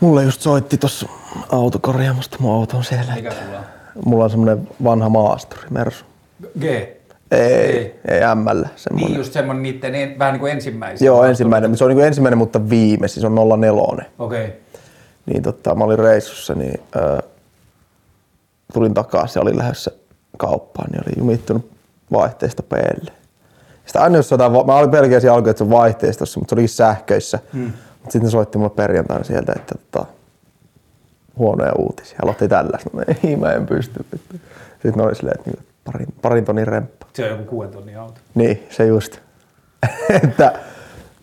Mulle just soitti tuossa autokorjaamosta, mun auto on siellä. Mikä sulla on? Mulla on semmonen vanha maasturi, Mersu. G. Ei, Ei. ei, ML. Semmonen. Niin just semmonen niitten en, vähän niin kuin ensimmäisiä. Joo, ensimmäinen. Se on niinku ensimmäinen, mutta viime, siis on 04. Okei. Okay. Niin tota, mä olin reissussa, niin ö, tulin takaisin ja olin lähdössä kauppaan, niin oli jumittunut vaihteesta PL. Sitten aina jos jotain, mä olin pelkästään alkuun, että se on vaihteistossa, mutta se olikin sähköissä. Hmm. Sitten ne soitti mulle perjantaina sieltä, että tota, huonoja uutisia. Aloitti tällä. No ei, mä en pysty. Sitten ne oli silleen, että niinku parin, parin tonnin remppa. Se on joku kuuden tonnin auto. Niin, se just. että,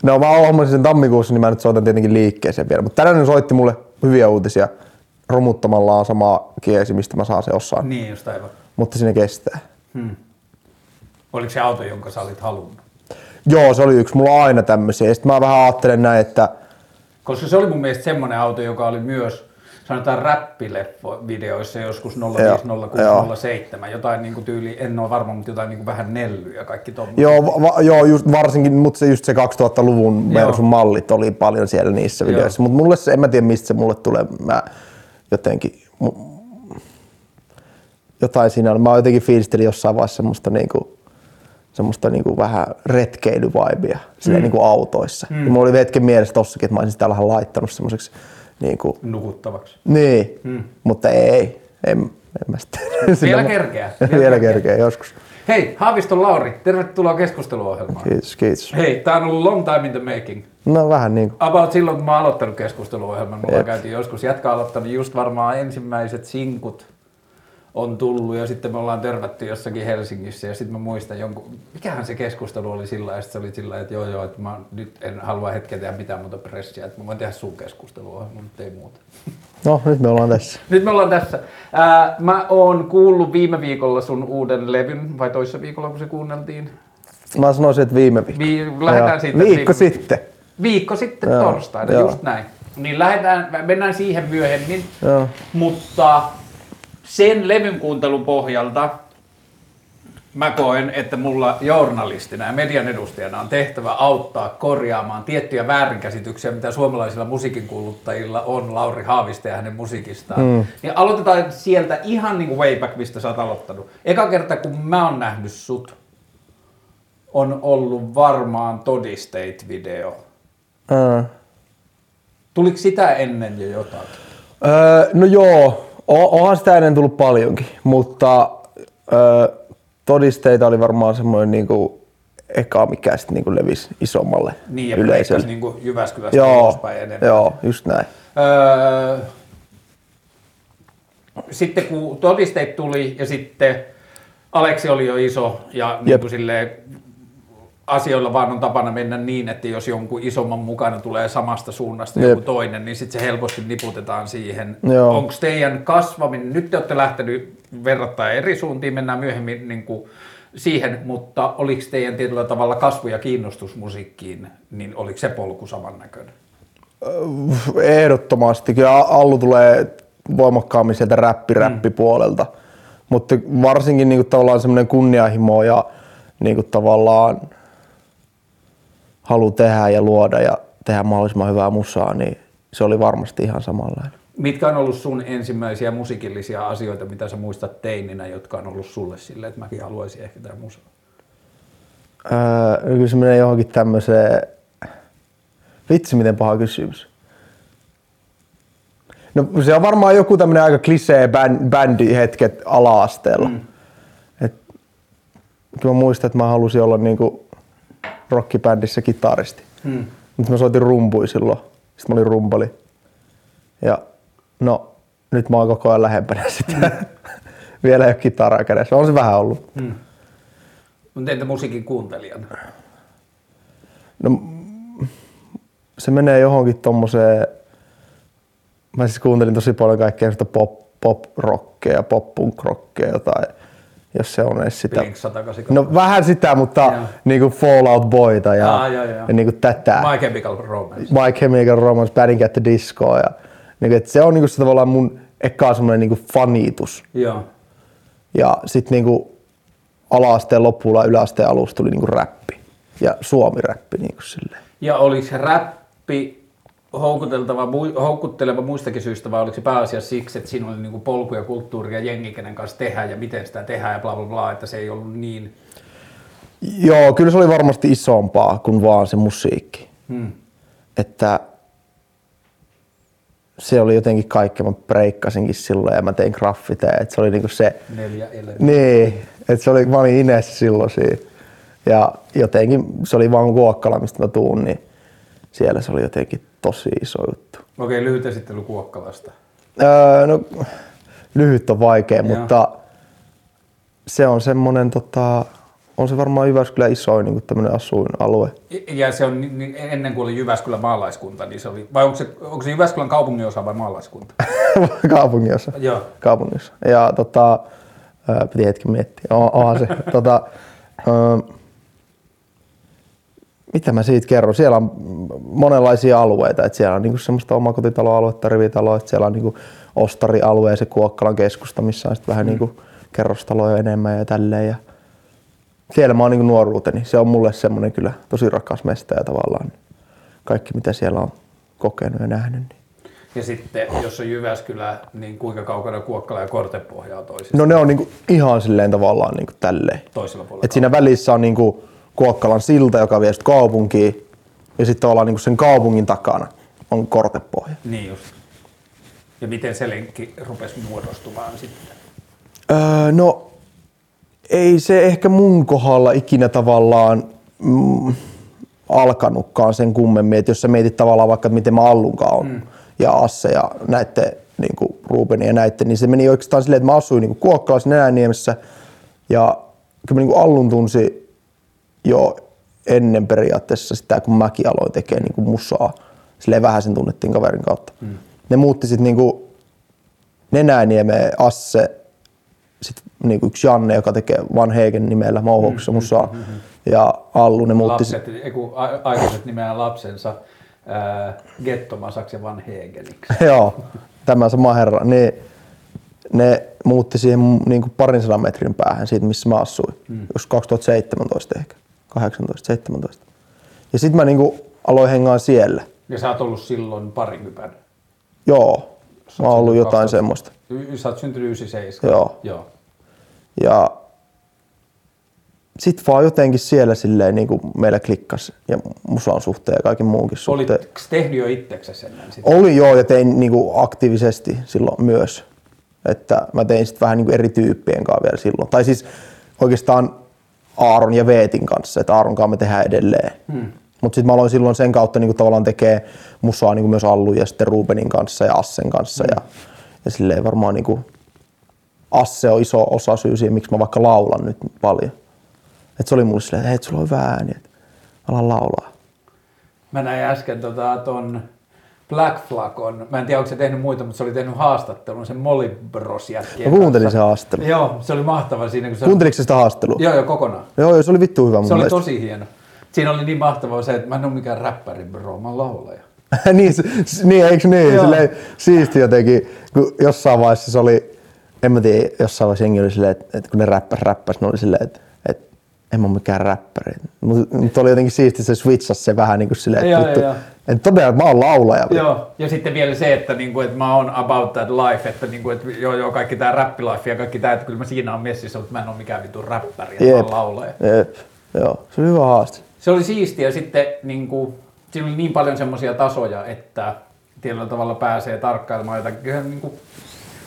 no mä hommasin sen tammikuussa, niin mä nyt soitan tietenkin liikkeeseen vielä. Mutta tänään ne soitti mulle hyviä uutisia romuttamallaan samaa kiesi, mistä mä saan se osaan. Niin just aivan. Mutta sinne kestää. Oliko se auto, jonka sä olit halunnut? Joo, se oli yksi. Mulla on aina tämmöisiä. Ja sit mä vähän ajattelen näin, että Koska se oli mun mielestä semmoinen auto, joka oli myös sanotaan räppileffa-videoissa joskus 05, Joo, 06, joo. 07. Jotain niinku tyyli, en ole varma, mutta jotain niinku vähän nellyjä kaikki tommoset. joo, va, joo just, varsinkin, mutta se just se 2000-luvun Mersun mallit oli paljon siellä niissä videoissa. Mutta mulle se, en mä tiedä mistä se mulle tulee. Mä jotenkin, mu, jotain siinä oli. Mä jotenkin fiilistelin jossain vaiheessa semmoista niinku, semmoista niinku vähän retkeilyvaibia mm. niinku autoissa. Mm. Ja mulla oli hetken mielessä tossakin, että mä olisin sitä vähän laittanut semmoiseksi niinku, Nukuttavaksi. niin, mm. mutta ei, en, en mä sitä. Vielä kerkeä. Vielä kerkeä joskus. Hei, Haaviston Lauri, tervetuloa keskusteluohjelmaan. Kiitos, kiitos. Hei, tää on ollut long time in the making. No vähän niin kuin. About silloin, kun mä oon aloittanut keskusteluohjelman, mulla Jep. käytiin joskus, jätkä on aloittanut just varmaan ensimmäiset sinkut on tullut ja sitten me ollaan törmätty jossakin Helsingissä ja sitten mä muistan jonkun, mikähän se keskustelu oli sillä ja sitten se oli sillä että joo joo, että mä nyt en halua hetken tehdä mitään muuta pressiä, että mä voin tehdä sun keskusteluohjelman, mutta ei muuta. No, nyt me ollaan tässä. Nyt me ollaan tässä. Ää, mä oon kuullut viime viikolla sun uuden levyn, vai toissa viikolla kun se kuunneltiin? Mä sanoisin, että viime viikko. Vi- lähdetään siitä Viikko viime- sitten. Viikko sitten Joo, torstaina, joo. just näin. Niin lähdetään, mennään siihen myöhemmin, Joo. mutta sen levyn kuuntelun pohjalta mä koen, että mulla journalistina ja median edustajana on tehtävä auttaa korjaamaan tiettyjä väärinkäsityksiä, mitä suomalaisilla musiikin kuluttajilla on Lauri Haavista ja hänen musiikistaan. Mm. Niin aloitetaan sieltä ihan niin kuin way back, mistä sä oot aloittanut. Eka kerta, kun mä oon nähnyt sut, on ollut varmaan Todistate-video. Ää. Tuliko sitä ennen jo jotain? Öö, no joo, o- onhan sitä ennen tullut paljonkin, mutta öö, todisteita oli varmaan semmoinen niinku eka, mikä sitten niinku levisi isommalle Niin, ja yleisölle. niin kuin Jyväskylästä Joo, ulospäin enemmän. joo, just näin. Öö, sitten kun todisteet tuli ja sitten Aleksi oli jo iso ja niin kuin silleen, asioilla vaan on tapana mennä niin, että jos jonkun isomman mukana tulee samasta suunnasta Jep. joku toinen, niin sitten se helposti niputetaan siihen. Onko teidän kasvaminen, nyt te olette lähtenyt verrattain eri suuntiin, mennään myöhemmin niin kuin siihen, mutta oliko teidän tietyllä tavalla kasvu ja kiinnostus musiikkiin, niin oliko se polku samannäköinen? Ehdottomasti. Kyllä Allu tulee voimakkaammin sieltä räppi-räppipuolelta. Mutta varsinkin niinku tavallaan semmoinen kunnianhimo ja niinku tavallaan halu tehdä ja luoda ja tehdä mahdollisimman hyvää musaa, niin se oli varmasti ihan samanlainen. Mitkä on ollut sun ensimmäisiä musiikillisia asioita, mitä sä muistat teininä, jotka on ollut sulle silleen, että mäkin haluaisin ehkä tehdä musaa? Öö, kyllä se menee johonkin tämmöiseen... Vitsi, miten paha kysymys. No se on varmaan joku tämmöinen aika klisee bänd, bändihetket ala-asteella. Mm. Et, kyllä mä muistan, että mä halusin olla niinku rockibändissä kitaristi. Hmm. Mutta mä soitin rumpuja silloin. Sitten mä olin rumpali. Ja no, nyt mä oon koko ajan lähempänä sitä. Vielä ei ole kitaraa kädessä. On se vähän ollut. Mutta entä musiikin kuuntelijana? No, se menee johonkin tommoseen, mä siis kuuntelin tosi paljon kaikkea sitä pop, pop-rockeja, pop-punk-rockeja, jotain, jos se on edes sitä. Blink 182. No vähän sitä, mutta Joo. niinku Fallout Boyta ja, Aa, joo, joo. ja niinku tätä. My Chemical Romance. My Chemical Romance, Bad at the Disco ja niinku, et se on niinku se tavallaan mun eka semmoinen niinku fanitus. Joo. Ja sitten niinku ala-asteen loppuun ja yläasteen alusta tuli niinku räppi ja suomi-räppi niinku silleen. Ja oliko se räppi houkuteltava, houkutteleva muistakin syistä, vai oliko se pääasiassa siksi, että siinä oli niinku polku ja kulttuuri ja jengi, kenen kanssa tehdään ja miten sitä tehdään ja bla bla bla, että se ei ollut niin... Joo, kyllä se oli varmasti isompaa kuin vaan se musiikki. Hmm. Että se oli jotenkin kaikkea, mä breikkasinkin silloin ja mä tein graffiteja, että se oli niinku se, Neljä ele. niin, että se oli, mä olin Ines silloin siinä. Ja jotenkin se oli vaan Kuokkala, mistä mä tuun, niin siellä se oli jotenkin tosi iso juttu. Okei, lyhyt esittely Kuokkalasta. Öö, no, lyhyt on vaikea, Joo. mutta se on semmonen, tota, on se varmaan Jyväskylän isoin niin tämmöinen asuinalue. Ja se on ennen kuin oli Jyväskylän maalaiskunta, niin se oli, vai onko se, onko se Jyväskylän kaupungin osa vai maalaiskunta? kaupunginosa. Joo. Kaupungissa. Ja tota, ää, piti hetki miettiä. On, onhan se. tota, mitä mä siitä kerron? Siellä on monenlaisia alueita. Et siellä on niinku semmoista omakotitaloaluetta, rivitaloa, et siellä on niinku ostarialue ja se Kuokkalan keskusta, missä on sit vähän niinku kerrostaloja enemmän ja tälleen. Ja siellä mä oon niinku nuoruuteni. Se on mulle semmoinen kyllä tosi rakas mesta ja tavallaan kaikki mitä siellä on kokenut ja nähnyt. Niin. Ja sitten, jos on Jyväskylä, niin kuinka kaukana Kuokkala ja Kortepohja on toisista No ne on niinku ihan silleen tavallaan niinku tälleen. toisella puolella? Et siinä välissä on niinku Kuokkalan silta, joka vie kaupunkiin. Ja sitten ollaan niinku sen kaupungin takana on kortepohja. Niin just. Ja miten se lenkki rupesi muodostumaan sitten? Öö, no ei se ehkä mun kohdalla ikinä tavallaan mm, alkanutkaan sen kummemmin. Et jos sä mietit tavallaan vaikka, että miten mä Allunkaan on mm. ja Asse ja näitten niin Rubenin ja näitten, niin se meni oikeastaan silleen, että mä asuin niin Kuokkalassa Nenäniemessä ja kyllä mä niin Allun tunsi jo ennen periaatteessa sitä, kun mäkin aloin tekemään niin musaa. Silleen vähän sen tunnettiin kaverin kautta. Mm. Ne muutti sitten niin Nenäniemeen Asse, sitten niin yksi Janne, joka tekee Van Hegen nimellä Mouhoksessa mm, musaa. Mm, mm, ja Allu, ne muutti Lapset, ei kun aikuiset nimeää lapsensa ää, Gettomasaksi ja Van Hegeliksi. Joo, tämä sama herra. Niin ne muutti siihen niin kuin parin sadan metrin päähän siitä, missä mä asuin. Mm. Jos 2017 ehkä, 18, 17. Ja sitten mä niin kuin aloin hengaa siellä. Ja sä oot ollut silloin parinkypän. Joo, mä oon ollut jotain 2000. semmoista. Y- sä oot syntynyt 97. Joo. Joo. Ja sit vaan jotenkin siellä silleen niin kuin meillä klikkas ja musan suhteen ja kaiken muunkin suhteen. Olitko tehnyt jo itseksesi ennen sitä? Oli joo ja tein niinku aktiivisesti silloin myös. Että mä tein sitten vähän niinku eri tyyppien kanssa vielä silloin. Tai siis oikeastaan Aaron ja Veetin kanssa, että Aaron kanssa me tehdään edelleen. Hmm. Mutta sitten mä aloin silloin sen kautta niinku tavallaan tekee musaa niinku myös Allu ja sitten Rubenin kanssa ja Assen kanssa. Ja, ja silleen varmaan niinku Asse on iso osa syy siihen, miksi mä vaikka laulan nyt paljon. Et se oli mulle silleen, että hei, sulla on hyvä ääni, että mä alan laulaa. Mä näin äsken tota, ton Black Flagon. Mä en tiedä, onko se tehnyt muita, mutta se oli tehnyt haastattelun sen Molly Bros jätkien Mä kuuntelin sen haastattelun. Joo, se oli mahtava siinä. Kun se... Kuunteliko sä sitä haastelua? Joo, joo, kokonaan. Joo, joo, se oli vittu hyvä mun Se oli mielestä. tosi hieno. Siinä oli niin mahtavaa se, että mä en ole mikään räppäri, bro, mä oon laulaja. niin, s- niin, eikö niin? Joo. Silleen, siisti jotenkin, kun jossain vaiheessa se oli, en mä tiedä, jossain vaiheessa jengi oli silleen, että, että kun ne räppäs, räppäs, ne oli silleen, että en mä ole mikään räppäri. Mutta mut oli jotenkin siisti, se switchasi se vähän niin kuin silleen, että, vittu, että todella, että mä oon laulaja. Joo, ja sitten vielä se, että, niinku, että mä oon about that life, että, niinku, että joo, joo, kaikki tää räppilife ja kaikki tää, että kyllä mä siinä on messissä, mutta mä en ole mikään vittu räppäri, että mä oon laulaja. Jep. Joo, se oli hyvä haaste. Se oli siistiä. Sitten niin kuin, siinä oli niin paljon semmoisia tasoja, että tietyllä tavalla pääsee tarkkailemaan jotakin. Niin kuin,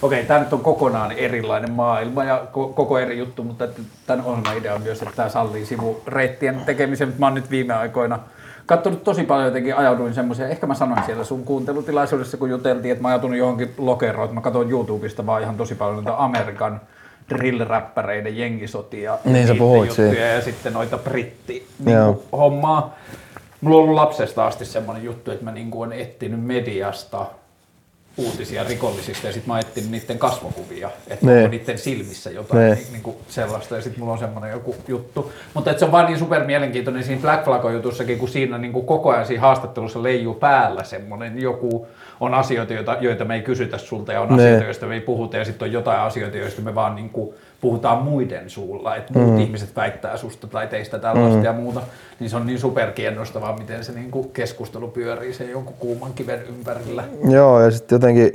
okei, tämä nyt on kokonaan erilainen maailma ja ko- koko eri juttu, mutta tämän ohjelman idea on myös, että tämä sallii sivureittien tekemisen. Mä oon nyt viime aikoina katsonut tosi paljon jotenkin, ajauduin semmoisia, ehkä mä sanoin siellä sun kuuntelutilaisuudessa, kun juteltiin, että mä ajautunut johonkin lokeroon, että mä katsoin YouTubesta vaan ihan tosi paljon noita Amerikan drill-räppäreiden jengisotia. Niin, sä puhuit juttuja ja sitten noita britti niin hommaa. Mulla on ollut lapsesta asti semmoinen juttu, että mä niin olen etsinyt mediasta uutisia rikollisista ja sitten mä etsin niiden kasvokuvia, että onko niiden silmissä jotain Ne. niin, niin kuin sellaista ja sitten mulla on semmoinen joku juttu. Mutta et se on vaan niin super mielenkiintoinen siinä Black Flago jutussakin, kun siinä niin kuin koko ajan siinä haastattelussa leijuu päällä semmoinen joku, on asioita, joita, joita me ei kysytä sulta ja on Ne. asioita, joista me ei puhuta ja sitten on jotain asioita, joista me vaan niin kuin puhutaan muiden suulla, että muut ihmiset väittää susta tai teistä tällaista ja muuta, niin se on niin superkiinnostavaa, miten se niin kuin keskustelu pyörii sen jonkun kuuman kiven ympärillä. Joo, ja sitten jotenkin,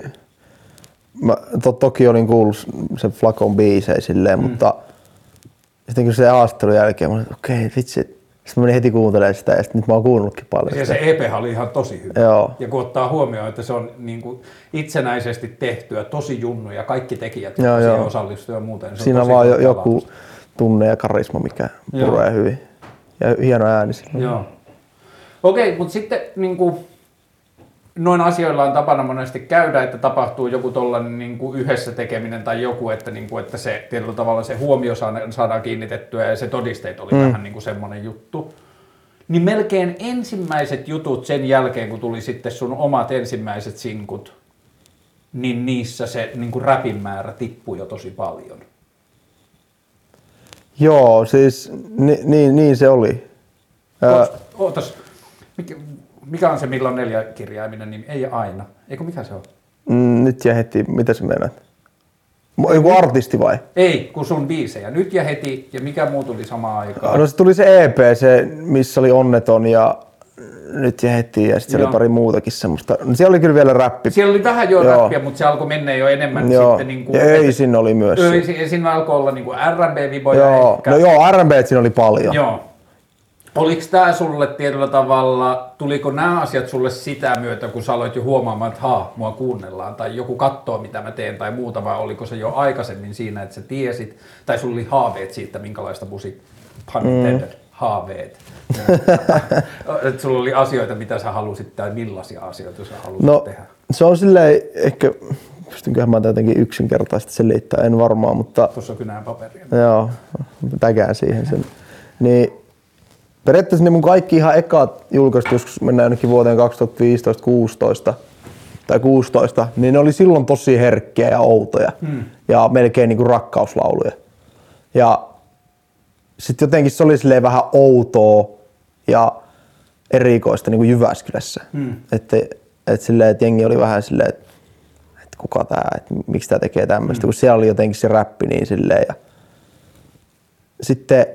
mä to, toki olin kuullut sen Flakon biisejä silleen, mm. mutta sitten kun se haastattelun jälkeen, mä olin, että okei, vitsi. Sitten menin heti kuuntelemaan sitä ja sitten nyt mä oon kuunnellutkin paljon. Ja sitä. se EP oli ihan tosi hyvä. Joo. Ja kun ottaa huomioon, että se on niin kuin itsenäisesti tehtyä, tosi junnu ja kaikki tekijät, Joo, jotka siihen joo. osallistuu ja muuten. niin Se Siinä on vaan jo, joku tunne ja karisma, mikä Joo. puree hyvin. Ja hieno ääni sillä. Joo. Okei, mutta sitten niin kuin, noin asioilla on tapana monesti käydä, että tapahtuu joku tollainen niin kuin yhdessä tekeminen tai joku, että, niin kuin, että se tietyllä tavalla se huomio saadaan, kiinnitettyä ja se todisteet oli mm. vähän niin kuin semmoinen juttu. Niin melkein ensimmäiset jutut sen jälkeen, kun tuli sitten sun omat ensimmäiset sinkut, niin niissä se niin kuin räpin määrä tippui jo tosi paljon. Joo, siis ni, niin, niin se oli. Ää, Ootas, ootas, mikä, mikä on se milloin neljä kirjaiminen nimi? Ei aina. Eikö mikä se on? mm, nyt ja heti, mitä meinaat? Mo- Joku artisti vai? Ei, kun sun biisejä. Nyt ja heti, ja mikä muu tuli samaan aikaan? No se tuli se EP, se, missä oli Onneton ja nyt ja heti ja sitten oli pari muutakin semmoista. No, siellä oli kyllä vielä räppi. Siellä oli vähän jo Joo. räppiä, mutta se alkoi mennä jo enemmän Joo. sitten niin kuin... ja Öisin oli myös. se. Öisin, siinä alkoi olla niin R&B-viboja Joo, ehkä. no joo, R&B siinä oli paljon. Joo. Oliko tämä sulle tietyllä tavalla, tuliko nämä asiat sulle sitä myötä, kun sä aloit jo huomaamaan, että haa, mua kuunnellaan, tai joku katsoo, mitä mä teen, tai muuta, vai oliko se jo aikaisemmin siinä, että sä tiesit, tai sulla oli haaveet siitä, minkälaista musiikkia, pun intended, haaveet. että sulla oli asioita, mitä sä halusit, tai millaisia asioita sä halusit No tehdä. se on silleen, ehkä, pystynköhän mä jotenkin yksinkertaisesti selittämään, en varmaan, mutta Tuossa on kynään paperia. Joo, tägään siihen sen. Niin periaatteessa ne mun kaikki ihan ekat julkaistu, joskus mennään jonnekin vuoteen 2015 16 tai 16, niin ne oli silloin tosi herkkiä ja outoja hmm. ja melkein niinku rakkauslauluja. Ja sitten jotenkin se oli silleen vähän outoa ja erikoista niin kuin Jyväskylässä. Hmm. Että et silleen, että jengi oli vähän silleen, että että kuka tää, että miksi tää tekee tämmöistä, hmm. kun siellä oli jotenkin se räppi niin silleen. Ja sitten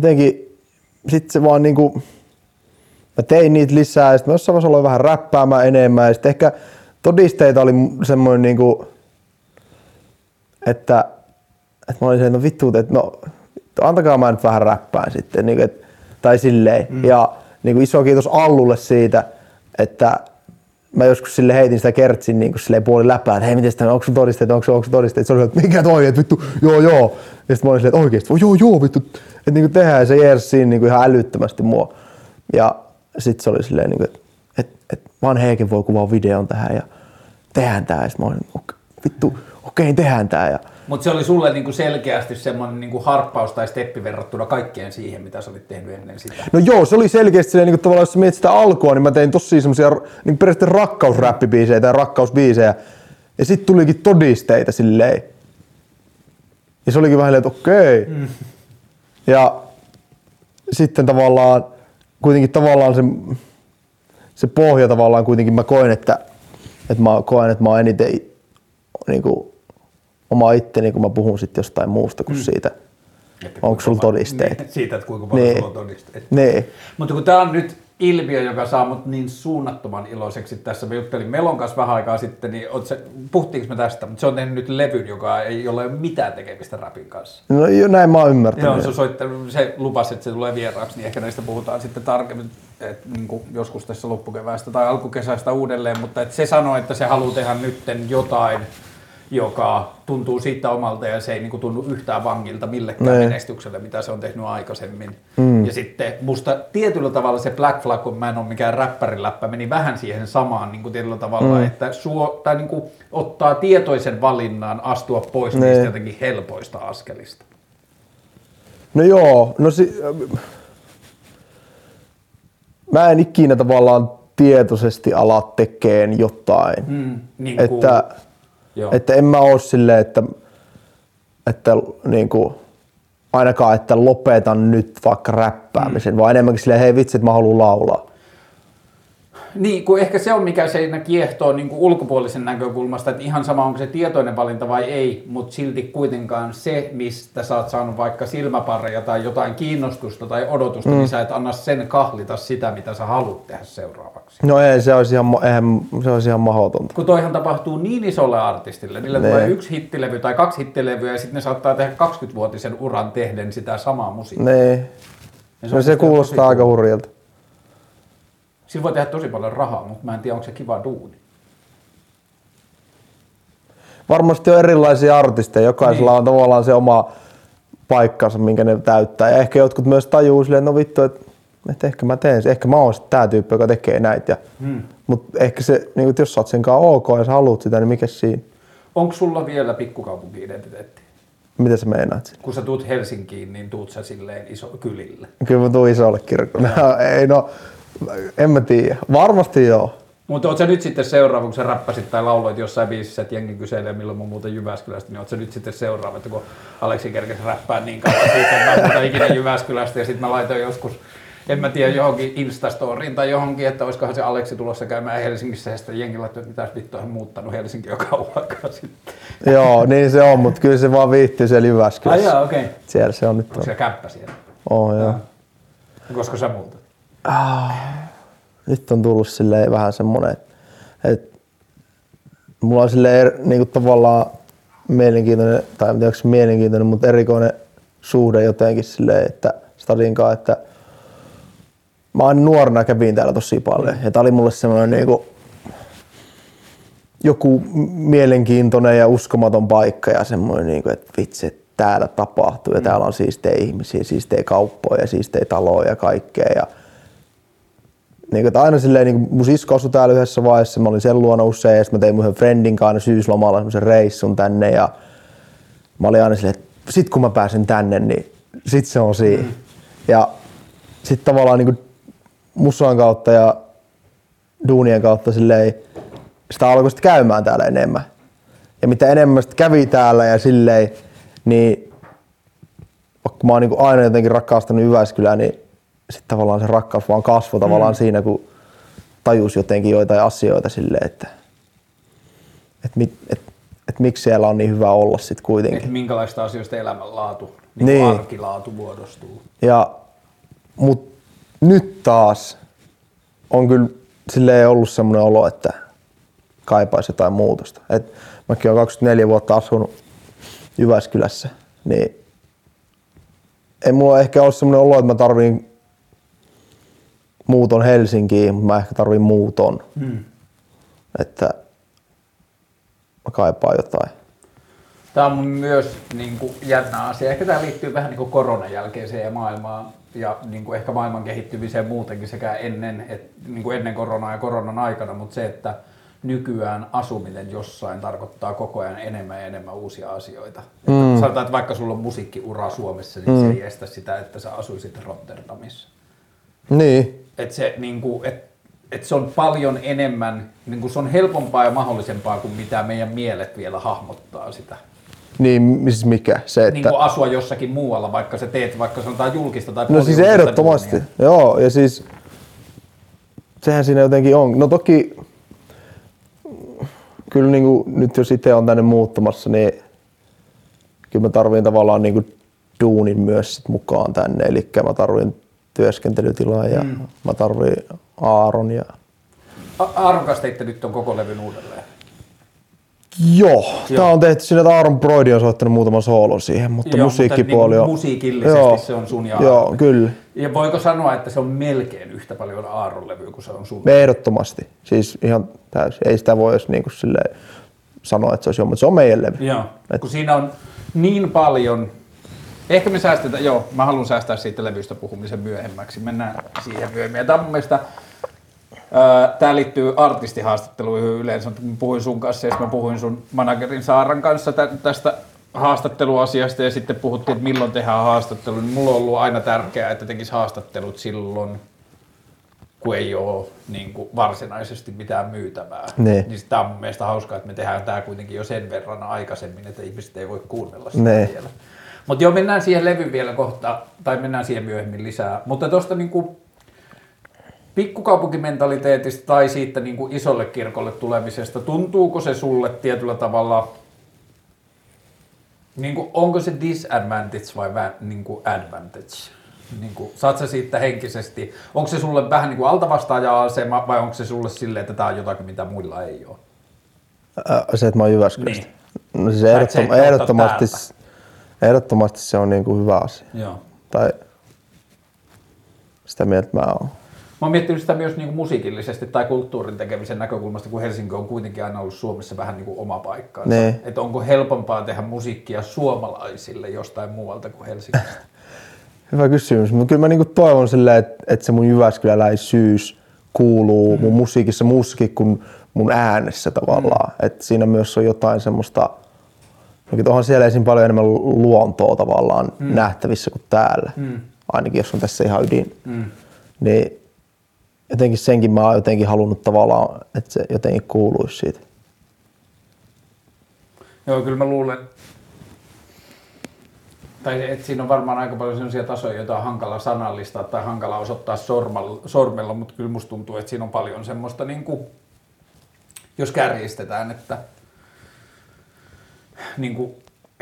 jotenkin sitten se vaan niinku, mä tein niitä lisää ja sitten mä jossain vaiheessa aloin vähän räppäämään enemmän ja sitten ehkä todisteita oli semmoinen niinku, että, että mä olin se, että no vittu, että no antakaa mä nyt vähän räppään sitten, niin et, tai silleen. Mm. Ja niin kuin iso kiitos Allulle siitä, että mä joskus sille heitin sitä kertsin niin kuin silleen puoli läpää, että hei miten sitä, onko sun todisteet, onko, onko todisteet, se oli että mikä toi, että vittu, joo joo. Ja sitten mä olin silleen, että oikeesti, joo joo vittu, että niin kuin tehdään se jeersi siinä niin kuin ihan älyttömästi mua. Ja sitten se oli silleen, niin kuin, että, että, että vaan Heikin voi kuvaa videon tähän ja tehdään tää. Ja sitten mä olin, "Ok- vittu, okei, tehdään tää. Ja Mutta se oli sulle niinku selkeästi semmoinen niinku harppaus tai steppi verrattuna kaikkeen siihen, mitä sä olit tehnyt ennen sitä. No joo, se oli selkeästi silleen, niin kuin tavallaan, jos mietit sitä alkua, niin mä tein tosi semmosia niin periaatteessa rakkausräppibiisejä tai rakkausbiisejä. Ja sitten tulikin todisteita silleen. Ja se olikin vähän että okei. Mm. Ja sitten tavallaan, kuitenkin tavallaan se, se pohja tavallaan kuitenkin mä koen, että, että mä koen, että mä oon eniten niin kuin, oma itteni, kun mä puhun sitten jostain muusta kuin mm. siitä. Että Onko sulla todisteet? Niin, siitä, että kuinka paljon Niin. sulla on todisteet. Niin. Mutta kun tämä on nyt ilmiö, joka saa mut niin suunnattoman iloiseksi tässä. Mä juttelin Melon kanssa vähän aikaa sitten, niin se, puhuttiinko me tästä, mutta se on tehnyt nyt levyn, joka ei ole mitään tekemistä rapin kanssa. No jo, näin mä oon ymmärtänyt. Joo, se, soittanut, se lupasi, että se tulee vieraaksi, niin ehkä näistä puhutaan sitten tarkemmin et, niin kuin joskus tässä loppukeväästä tai alkukesästä uudelleen, mutta et se sanoi, että se haluaa tehdä nytten jotain, joka tuntuu siitä omalta ja se ei niin kuin, tunnu yhtään vangilta millekään Nee. menestykselle, mitä se on tehnyt aikaisemmin. Mm. Ja sitten musta tietyllä tavalla se Black Flag, kun mä en ole mikään räppäriläppä, meni vähän siihen samaan niin kuin tietyllä tavalla, mm. että suo, tai niin kuin, ottaa tietoisen valinnan astua pois Nee. niistä jotenkin helpoista askelista. No joo, no si- mä en ikinä tavallaan tietoisesti ala tekeen jotain. Mm, niin että, Joo. että en mä oo silleen, että, että niin kuin, ainakaan, että lopetan nyt vaikka räppäämisen, mm. vaan enemmänkin silleen, hei vitsi, että mä haluan laulaa. Niin, kun ehkä se on mikä siinä kiehtoo niin kuin ulkopuolisen näkökulmasta, että ihan sama onko se tietoinen valinta vai ei, mutta silti kuitenkaan se, mistä sä oot saanut vaikka silmäpareja tai jotain kiinnostusta tai odotusta, mm. niin sä et anna sen kahlita sitä, mitä sä haluat tehdä seuraavaksi. No ei, se olisi ihan, eihän, se olisi ihan mahdotonta. Kun toihan tapahtuu niin isolle artistille, niillä Ne. tulee yksi hittilevy tai kaksi hittilevyä ja sitten ne saattaa tehdä 20-vuotisen uran tehden sitä samaa musiikkia. Niin. Ja Se, kuulostaa aika hurjalta. Sillä voi tehdä tosi paljon rahaa, mutta mä en tiedä, onko se kiva duuni. Varmasti on erilaisia artisteja, jokaisella Niin. on tavallaan se oma paikkansa, minkä ne täyttää. Ja ehkä jotkut myös tajuu silleen, no vittu, että, että ehkä mä teen sen, ehkä mä oon tää tyyppi, joka tekee näitä. Hmm. Mutta ehkä se, niin kun, jos sä oot sen kanssa ok ja sä haluat sitä, niin mikä siinä? Onko sulla vielä pikkukaupunki-identiteetti? Mitä sä meinaat siinä? Kun sä tuut Helsinkiin, niin tuut sä silleen iso kylille. Kyllä mä tuun isolle kirkolle. Ei no, en mä tiedä. Varmasti joo. Mutta oot sä nyt sitten seuraava, kun sä räppäsit tai lauloit jossain biisissä, että jengi kyselee, milloin mä muuten Jyväskylästä, niin oot sä nyt sitten seuraava, että kun Aleksi kerkesi räppää niin kauan siitä, että mä muuta ikinä Jyväskylästä ja sitten mä laitoin joskus en mä tiedä, johonkin Instastoriin tai johonkin, että olisikohan se Aleksi tulossa käymään Helsingissä ja sitten jengi laittoi, että mitäs vittua hän muuttanut Helsinki jo kauan aikaa sitten. joo, niin se on, mutta kyllä se vaan viihtyy siellä Jyväskylässä. Ai jaa, okei. Okay. Siellä se on nyt. Onko On. siellä käppä siellä? Oh, joo. Koska sä muutat? Nyt on tullut silleen vähän semmonen, että, mulla on silleen er, niin kuin tavallaan mielenkiintoinen, tai en tiedä onko mielenkiintoinen, mutta erikoinen suhde jotenkin silleen, että Stadinkaan, että mä aina nuorena kävin täällä tosi paljon. Ja tää oli mulle semmoinen niin kuin, joku mielenkiintoinen ja uskomaton paikka ja semmoinen, niin kuin, että vitsi, että täällä tapahtuu ja täällä on siistejä ihmisiä, siistejä kauppoja, siistejä taloja ja kaikkea. Ja niin että aina silleen, niin mun sisko asui täällä yhdessä vaiheessa, mä olin sen luona usein, ja mä tein mun friendin kanssa syyslomalla semmoisen reissun tänne, ja mä olin aina silleen, että sit kun mä pääsen tänne, niin sit se on siinä. Mm. Ja sitten tavallaan niin musan kautta ja duunien kautta silleen, sitä alkoi sitten käymään täällä enemmän. Ja mitä enemmän sitten kävi täällä ja silleen, niin vaikka mä oon niin aina jotenkin rakastanut Jyväskylää, niin sitten tavallaan se rakkaus vaan kasvoi tavallaan siinä, kun tajus jotenkin joitain asioita silleen, että, että, mit, että, että miksi siellä on niin hyvä olla sitten kuitenkin. Että minkälaista asioista elämänlaatu, niin, Niin. niin. arkilaatu muodostuu. Ja, mut nyt taas on kyllä silleen ollut semmoinen olo, että kaipaisi jotain muutosta. Et mäkin olen 24 vuotta asunut Jyväskylässä, niin ei mulla ehkä ole semmoinen olo, että mä tarviin muuton Helsinkiin, mutta mä ehkä tarviin muuton. Hmm. Että mä kaipaan jotain. Tämä on myös niin kuin, jännä asia. Ehkä tämä liittyy vähän niin kuin koronan jälkeiseen ja maailmaan ja niin kuin ehkä maailman kehittymiseen muutenkin sekä ennen, et, niin kuin ennen koronaa ja koronan aikana, mutta se, että nykyään asuminen jossain tarkoittaa koko ajan enemmän ja enemmän uusia asioita. Mm. Että sanotaan, että vaikka sulla on musiikkiura Suomessa, niin mm. se ei estä sitä, että sä asuisit Rotterdamissa. Niin, Että se, niin kuin, et, et se on paljon enemmän, niin kuin se on helpompaa ja mahdollisempaa kuin mitä meidän mielet vielä hahmottaa sitä. niin siis mikä? Se, että... Niin kuin asua jossakin muualla, vaikka sä teet vaikka sanotaan julkista tai No siis ehdottomasti, duunia. joo, ja siis sehän siinä jotenkin on. No toki kyllä niin kuin, nyt jos itse on tänne muuttamassa, niin kyllä mä tarviin tavallaan niin kuin duunin myös sit mukaan tänne, eli mä tarviin työskentelytilaa ja mm. mä tarviin Aaron ja A- Arvokasta, että nyt on koko levyn uudelleen. Joo, tää on tehty siinä, että Aaron Broidi on soittanut muutaman soolon siihen, mutta Joo, musiikkipuoli mutta on... niin musiikillisesti se on sun ja Joo, kyllä. Ja voiko sanoa, että se on melkein yhtä paljon Aaron levy kuin se on sun? Ehdottomasti. Siis ihan täysin. Ei sitä voi edes niinku silleen sanoa, että se olisi jo, mutta se on meidän levy. Joo, Et- kun siinä on niin paljon, ehkä me säästetään, joo, mä haluan säästää siitä levystä puhumisen myöhemmäksi, mennään siihen myöhemmin. Tämä mun mielestä, tämä liittyy artistihaastatteluihin yleensä, mä puhuin sun kanssa ja mä puhuin sun managerin Saaran kanssa tä- tästä haastatteluasiasta ja sitten puhuttiin, että milloin tehdään haastattelu, niin mulla on ollut aina tärkeää, että tekisi haastattelut silloin, kun ei ole niin kuin varsinaisesti mitään myytävää. Niin. niin tämä on mun mielestä hauskaa, että me tehdään tämä kuitenkin jo sen verran aikaisemmin, että ihmiset ei voi kuunnella sitä Niin. vielä. Mutta joo, mennään siihen levyyn vielä kohta, tai mennään siihen myöhemmin lisää. Mutta tuosta niinku pikkukaupunkimentaliteetista tai siitä niinku isolle kirkolle tulemisesta, tuntuuko se sulle tietyllä tavalla, niinku, onko se disadvantage vai vä, niinku advantage? Niinku, saat sä siitä henkisesti, onko se sulle vähän niinku altavastaaja-asema vai onko se sulle silleen, että tämä on jotakin, mitä muilla ei ole? Se, että mä oon Jyväskylästä. Niin. No siis ehdottom- ehdottomasti. Ehdottomasti se on niin kuin hyvä asia. Joo. Tai sitä mieltä mä oon. Mä oon miettinyt sitä myös niin kuin musiikillisesti tai kulttuurin tekemisen näkökulmasta, kun Helsinki on kuitenkin aina ollut Suomessa vähän niin kuin oma paikkaansa. Niin. Että onko helpompaa tehdä musiikkia suomalaisille jostain muualta kuin Helsingistä? Hyvä kysymys. Mutta kyllä mä niinku toivon silleen, että, että se mun jyväskyläläisyys kuuluu mm. mun musiikissa muussakin kuin mun äänessä tavallaan. Mm. Että siinä myös on jotain semmoista, tuohon siellä esim. paljon enemmän luontoa tavallaan mm. nähtävissä kuin täällä. Mm. Ainakin jos on tässä ihan ydin. Mm. Niin jotenkin senkin mä oon jotenkin halunnut tavallaan, että se jotenkin kuuluisi siitä. Joo, kyllä mä luulen, tai että siinä on varmaan aika paljon sellaisia tasoja, joita on hankala sanallistaa tai hankala osoittaa sormalla, sormella, mutta kyllä musta tuntuu, että siinä on paljon semmoista, niin kuin, jos kärjistetään, että niin kuin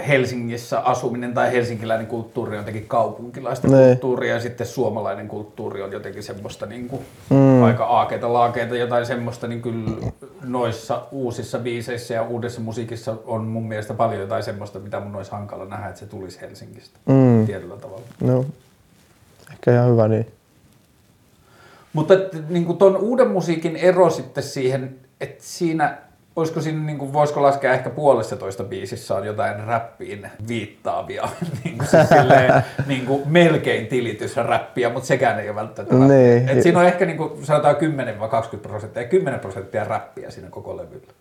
Helsingissä asuminen tai helsinkiläinen kulttuuri on jotenkin kaupunkilaista Niin. kulttuuria ja sitten suomalainen kulttuuri on jotenkin semmoista niin kuin mm. aika aakeita, laakeita, jotain semmoista, niin kyllä noissa uusissa biiseissä ja uudessa musiikissa on mun mielestä paljon jotain semmoista, mitä mun olisi hankala nähdä, että se tulisi Helsingistä mm. tietyllä tavalla. No, ehkä ihan hyvä niin. Mutta niin kuin ton uuden musiikin ero sitten siihen, että siinä, olisiko siinä, niin kuin, voisiko laskea ehkä puolessa toista biisissä on jotain räppiin viittaavia, niin kuin siis silleen, niin kuin melkein tilitysräppiä, mutta sekään ei ole välttämättä. Niin. Et siinä on ehkä niin kuin, sanotaan 10-20 prosenttia, 10 prosenttia räppiä siinä koko levyllä.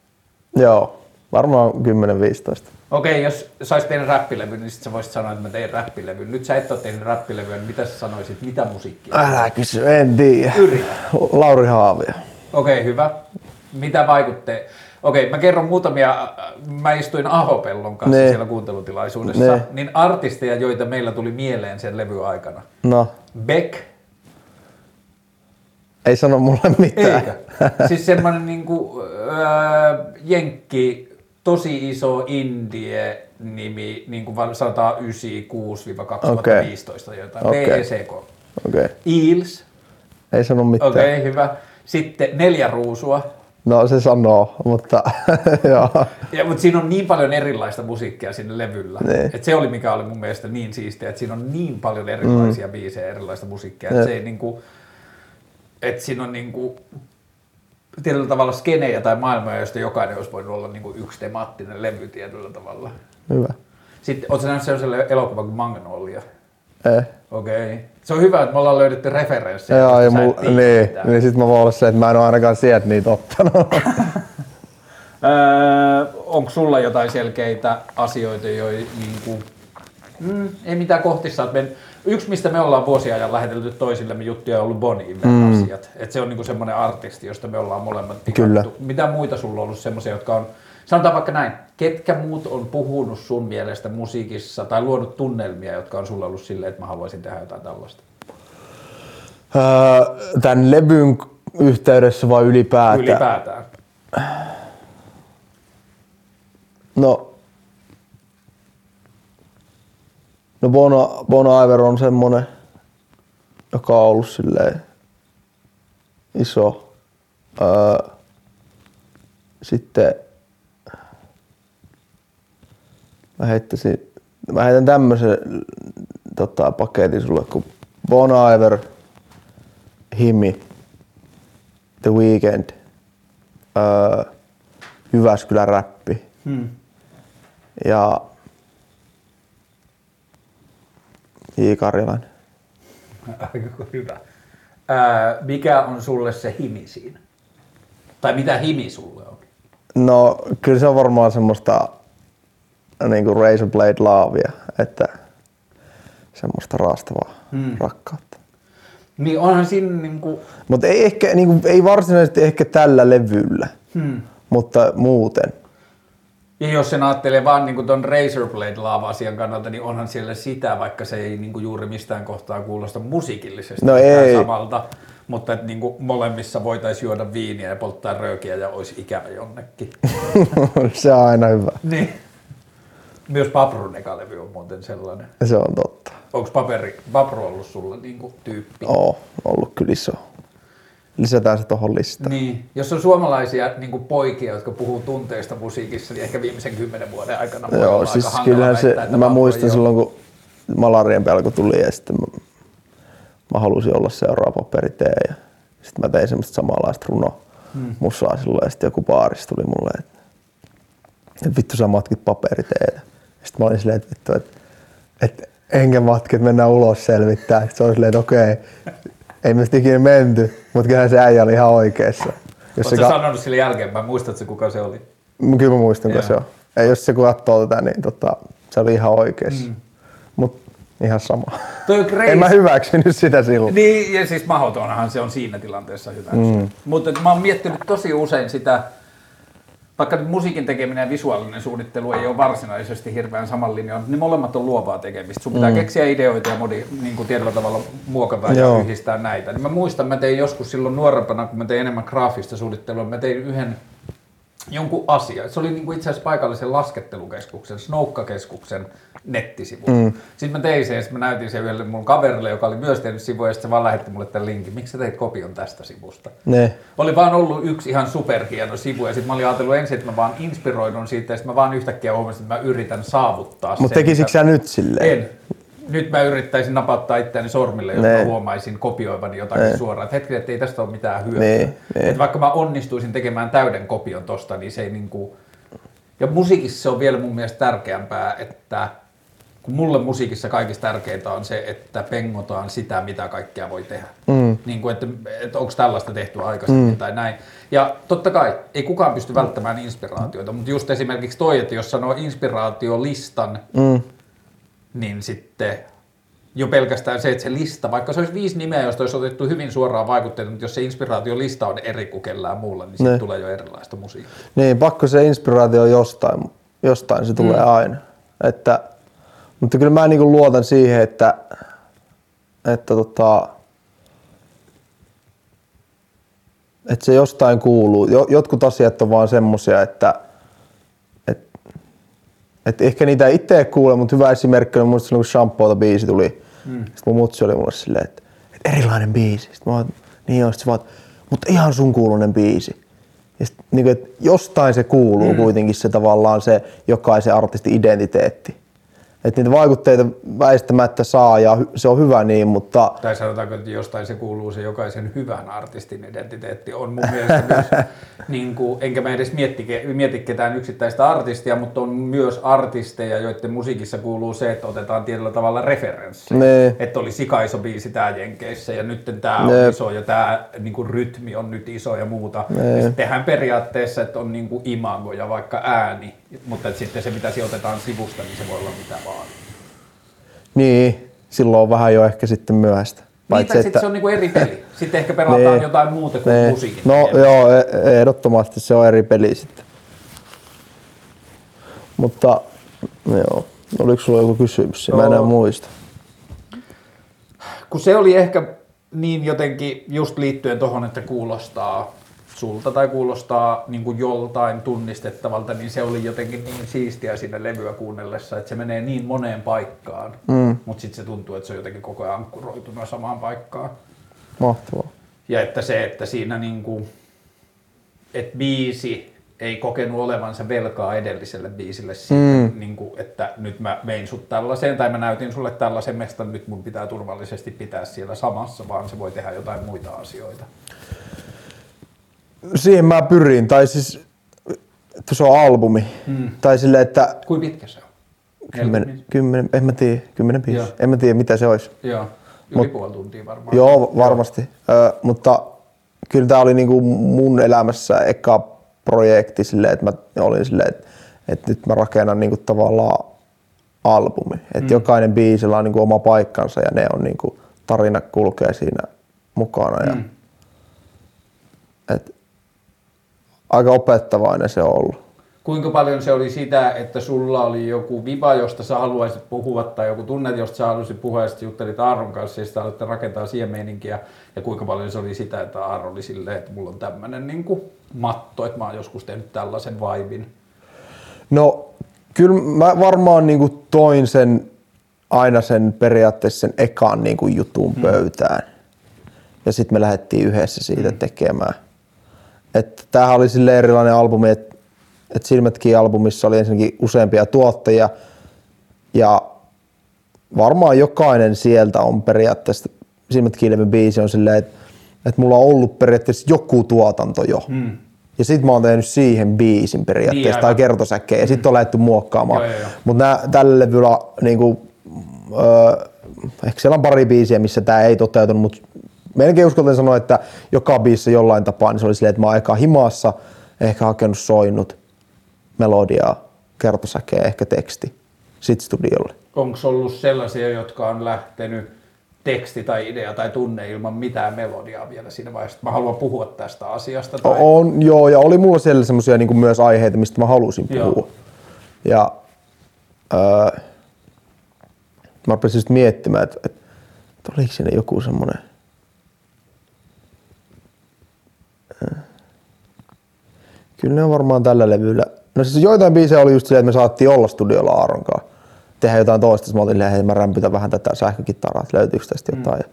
Joo, varmaan 10-15. Okei, jos sä olisit tehnyt räppilevyn, niin sit sä voisit sanoa, että mä tein räppilevyn. Nyt sä et ole tehnyt räppilevyä, niin mitä sä sanoisit, mitä musiikkia? Älä kysy, en tiedä. Yritä. Lauri Haavia. Okei, hyvä. Mitä vaikutteet? Okei, mä kerron muutamia. Mä istuin Ahopellon kanssa Ne. siellä kuuntelutilaisuudessa. Ne. Niin artisteja, joita meillä tuli mieleen sen levy aikana. No, Beck, ei sano mulle mitään. eikä. siis semmonen niinku, öö, jenkki, tosi iso indie nimi, niin kuin sanotaan 96-2015 jotain. BECK. Okei, okay. Eels, ei sano mitään. okei, okay, hyvä. Sitten neljä ruusua. No se sanoo, mutta joo. Ja, mutta siinä on niin paljon erilaista musiikkia siinä levyllä. Niin. Et se oli mikä oli mun mielestä niin siistiä, että siinä on niin paljon erilaisia mm. biisejä, erilaista musiikkia. Että se ei niinku, että siinä on niinku, tietyllä tavalla skenejä tai maailmoja, joista jokainen olisi voinut olla niinku yksi temaattinen levy tietyllä tavalla. Hyvä. Sitten, sä nähnyt sellaisen elokuvan kuin Magnolia? Eh. Okei. Okay. Se on hyvä, että me ollaan löydetty referenssejä. Joo, ja mul, niin, mitään. niin sit mä voin olla se, että mä en ole ainakaan sieltä niitä ottanut. Öö, onko sulla jotain selkeitä asioita, joita niin kuin, mm, ei mitään kohti sä oot men... Yksi, mistä me ollaan vuosia ajan lähetelty toisillemme juttuja, on ollut Bon Iver Mm. asiat. Et se on niin semmoinen artisti, josta me ollaan molemmat Kyllä. Mitä muita sulla on ollut semmoisia, jotka on, sanotaan vaikka näin, ketkä muut on puhunut sun mielestä musiikissa tai luonut tunnelmia, jotka on sulla ollut silleen, että mä haluaisin tehdä jotain tällaista? Öö, Tämän levyn yhteydessä vai ylipäätään? Ylipäätään. No, no Bono, Bono Iver on semmonen, joka on ollut silleen iso. Öö, sitten mä heittäisin, mä heitän tämmöisen tota, paketin sulle kuin Bon Iver, Himi, The Weeknd, öö, Jyväskylän räppi Hmm. ja J. Karjalainen. Aika hyvä. Ää, mikä on sulle se himi siinä? Tai mitä himi sulle on? No kyllä se on varmaan semmoista niinku razor blade laavia, että semmoista raastavaa Hmm. rakkautta. Niin onhan siinä niinku, Mutta ei, ehkä, niinku, ei varsinaisesti ehkä tällä levyllä, hmm. mutta muuten. Ja jos sen ajattelee vaan niinku ton Razorblade Lava-asian kannalta, niin onhan siellä sitä, vaikka se ei niinku juuri mistään kohtaa kuulosta musiikillisesti No ei. samalta. Mutta että niinku molemmissa voitaisiin juoda viiniä ja polttaa röökiä ja olisi ikävä jonnekin. se on aina hyvä. niin. Myös Paprun eka levy on muuten sellainen. Se on totta. Onko paperi, Papru ollut sulla niinku tyyppi? Oo, ollut kyllä iso. Lisätään se tuohon listaan. Niin, jos on suomalaisia niin poikia, jotka puhuu tunteista musiikissa, niin ehkä viimeisen kymmenen vuoden aikana voi Joo, olla siis aika kyllähän se, väittää, mä muistan ei silloin, kun malarian pelko tuli ja sitten mä, mä halusin olla seuraava paperitee ja sitten mä tein semmoista samanlaista runo hmm. musaa silloin ja sitten joku baarista tuli mulle, että, vittu sä matkit paperiteetä. Sitten mä olin silleen, että vittu, että, että enkä matki, että mennään ulos selvittää. Sitten se oli silleen, että okei, ei me sitten ikinä menty, mutta kyllähän se äijä oli ihan oikeassa. Jos Oletko se ka- sanonut sille jälkeenpäin, muistatko kuka se oli? Kyllä mä muistan, kun Joo. se on. Ja jos se katsoo tätä, niin tota, se oli ihan oikeassa. Mm. Mut ihan sama. Toi crazy. En mä hyväksynyt sitä silloin. Niin, ja siis mahdotonhan se on siinä tilanteessa hyvä. Mm. Mutta mä oon miettinyt tosi usein sitä, vaikka musiikin tekeminen ja visuaalinen suunnittelu ei ole varsinaisesti hirveän saman linjan, niin molemmat on luovaa tekemistä. Sun pitää mm. keksiä ideoita ja modi, niin kuin tietyllä tavalla muokata ja yhdistää näitä. Niin mä muistan, mä tein joskus silloin nuorempana, kun mä tein enemmän graafista suunnittelua, mä tein yhden jonkun asia. Se oli niinku itse asiassa paikallisen laskettelukeskuksen, Snoukka-keskuksen nettisivu. Mm. Sitten mä tein sen mä näytin sen yhdelle mun kaverille, joka oli myös tehnyt sivuja, ja sitten se vaan lähetti mulle tämän linkin. Miksi sä teit kopion tästä sivusta? Ne. Oli vaan ollut yksi ihan superhieno sivu ja sitten mä olin ajatellut ensin, että mä vaan inspiroidun siitä ja sitten mä vaan yhtäkkiä huomasin, että mä yritän saavuttaa Mutta sen. tekisikö mitä- sä nyt silleen? En. Nyt mä yrittäisin napattaa itseäni sormille, jos Ne. mä huomaisin kopioivani jotakin Ne. suoraan. Että hetkinen, että ei tästä ole mitään hyötyä. Ne, ne. Et vaikka mä onnistuisin tekemään täyden kopion tosta, niin se ei niinku... Ja musiikissa se on vielä mun mielestä tärkeämpää, että kun mulle musiikissa kaikista tärkeintä on se, että pengotaan sitä, mitä kaikkea voi tehdä. Mm. Niin kuin, että, että onko tällaista tehty aikaisemmin mm. tai näin. Ja totta kai, ei kukaan pysty välttämään inspiraatioita, mutta just esimerkiksi toi, että jos sanoo inspiraatiolistan, Mm. Niin sitten jo pelkästään se, että se lista, vaikka se olisi viisi nimeä, josta olisi otettu hyvin suoraan vaikutteita, mutta jos se inspiraatiolista on eri kuin kellään muulla, niin siitä Ne. tulee jo erilaista musiikkia. Niin, pakko se inspiraatio jostain, jostain se tulee mm. aina. Että, mutta kyllä mä niinku luotan siihen, että, että tota, että se jostain kuuluu. Jo, jotkut asiat on vaan semmosia, että et, et ehkä niitä itse ei kuule, mutta hyvä esimerkki on muista silloin, kun Shampoota biisi tuli. Mm. Sitten mun mutsi oli mulle silleen, että, että erilainen biisi. Sitten mä oon, niin on, vaan, mutta ihan sun kuulunen biisi. Ja sit, niin kuin, että jostain se kuuluu mm. kuitenkin se tavallaan se jokaisen artistin identiteetti. Että niitä vaikutteita väistämättä saa ja se on hyvä niin, mutta Tai sanotaanko, että jostain se kuuluu se jokaisen hyvän artistin identiteetti. On mun mielestä myös, niin kuin, enkä mä edes mietti, mieti ketään yksittäistä artistia, mutta on myös artisteja, joiden musiikissa kuuluu se, että otetaan tietyllä tavalla referenssiä. Ne. Että oli sika iso biisi tää Jenkeissä ja nyt tää on iso ja tää niin kuin, rytmi on nyt iso ja muuta. Ne. Ja tehdään periaatteessa, että on niin kuin imago ja vaikka ääni, mutta että sitten se mitä sijoitetaan sivusta, niin se voi olla mitä vaan. niin, silloin on vähän jo ehkä sitten myöhäistä. Niin, tai sitten se on niinku eri peli. Sitten ehkä pelataan Niin. jotain muuta kuin Ne. musiikin. No tekemistä. joo, e- ehdottomasti se on eri peli sitten. Mutta joo, oliko sulla joku kysymys? Mä en enää muista. Kun se oli ehkä niin jotenkin just liittyen tuohon, että kuulostaa sulta tai kuulostaa niin kuin joltain tunnistettavalta, niin se oli jotenkin niin siistiä siinä levyä kuunnellessa, että se menee niin moneen paikkaan, mm. mutta sitten se tuntuu, että se on jotenkin koko ajan ankkuroituna samaan paikkaan. Mahtavaa. Ja että se, että siinä niin kuin, että biisi ei kokenut olevansa velkaa edelliselle biisille siitä, mm. niin kuin, että nyt mä vein sut tällaiseen tai mä näytin sulle tällaisen mestan, nyt mun pitää turvallisesti pitää siellä samassa, vaan se voi tehdä jotain muita asioita. Siihen mä pyrin, tai siis että se on albumi. Mm. Tai silleen, että Kuinka pitkä se on? kymmenen, kymmenen, en mä tiedä, kymmenen biisi. Joo. En mä tiedä mitä se olisi. Joo, yli Mut- puoli tuntia varmaan. Joo, varmasti. Ö, mutta kyllä tämä oli niinku mun elämässä eka projekti silleen, että mä olin silleen, että, että nyt mä rakennan niinku tavallaan albumi. Että mm. jokainen biisillä on niinku oma paikkansa ja ne on niinku, tarina kulkee siinä mukana. Ja, et, aika opettavainen se on ollut. Kuinka paljon se oli sitä, että sulla oli joku viba, josta sä haluaisit puhua, tai joku tunne, josta sä haluaisit puhua, ja sitten juttelit Aaron kanssa, ja sitten aloitte rakentaa siihen meininkiä, ja kuinka paljon se oli sitä, että Aaron oli silleen, että mulla on tämmöinen niin kuin matto, että mä oon joskus tehnyt tällaisen vaibin. No kyllä mä varmaan niin kuin toin sen aina sen periaatteessa sen ekan niin kuin jutun hmm. pöytään. Ja sitten me lähdettiin yhdessä siitä hmm. tekemään. Että tämähän oli sille erilainen albumi, että et Silmätkin albumissa oli ensinnäkin useampia tuottajia ja varmaan jokainen sieltä on periaatteessa, Silmätkin biisi on silleen, että et mulla on ollut periaatteessa joku tuotanto jo. Hmm. Ja sit mä oon tehnyt siihen biisin periaatteessa niin, tai kertosäkkeen ja mm. sit on lähdetty muokkaamaan. Mutta tällä levyllä niinku, öö, ehkä siellä on pari biisiä, missä tämä ei toteutunut, mutta melkein uskallan sanoa, että joka biisi jollain tapaa, niin se oli silleen, että mä oon aika himassa, ehkä hakenut soinnut melodiaa, kertosäkeä, ehkä teksti, sit studiolle. Onko ollut sellaisia, jotka on lähtenyt teksti tai idea tai tunne ilman mitään melodiaa vielä siinä vaiheessa, mä haluan puhua tästä asiasta? Tai... On, joo, ja oli mulla siellä semmoisia niin myös aiheita, mistä mä halusin puhua. Joo. Ja öö, mä rupesin just miettimään, että, että, että oliko siinä joku semmoinen Kyllä ne on varmaan tällä levyllä. No siis joitain biisejä oli just silleen, että me saattiin olla studiolla Aaronkaan. Tehdä jotain toista. Mä olin hei mä rämpytän vähän tätä sähkökitaraa, että löytyykö tästä jotain. Mm.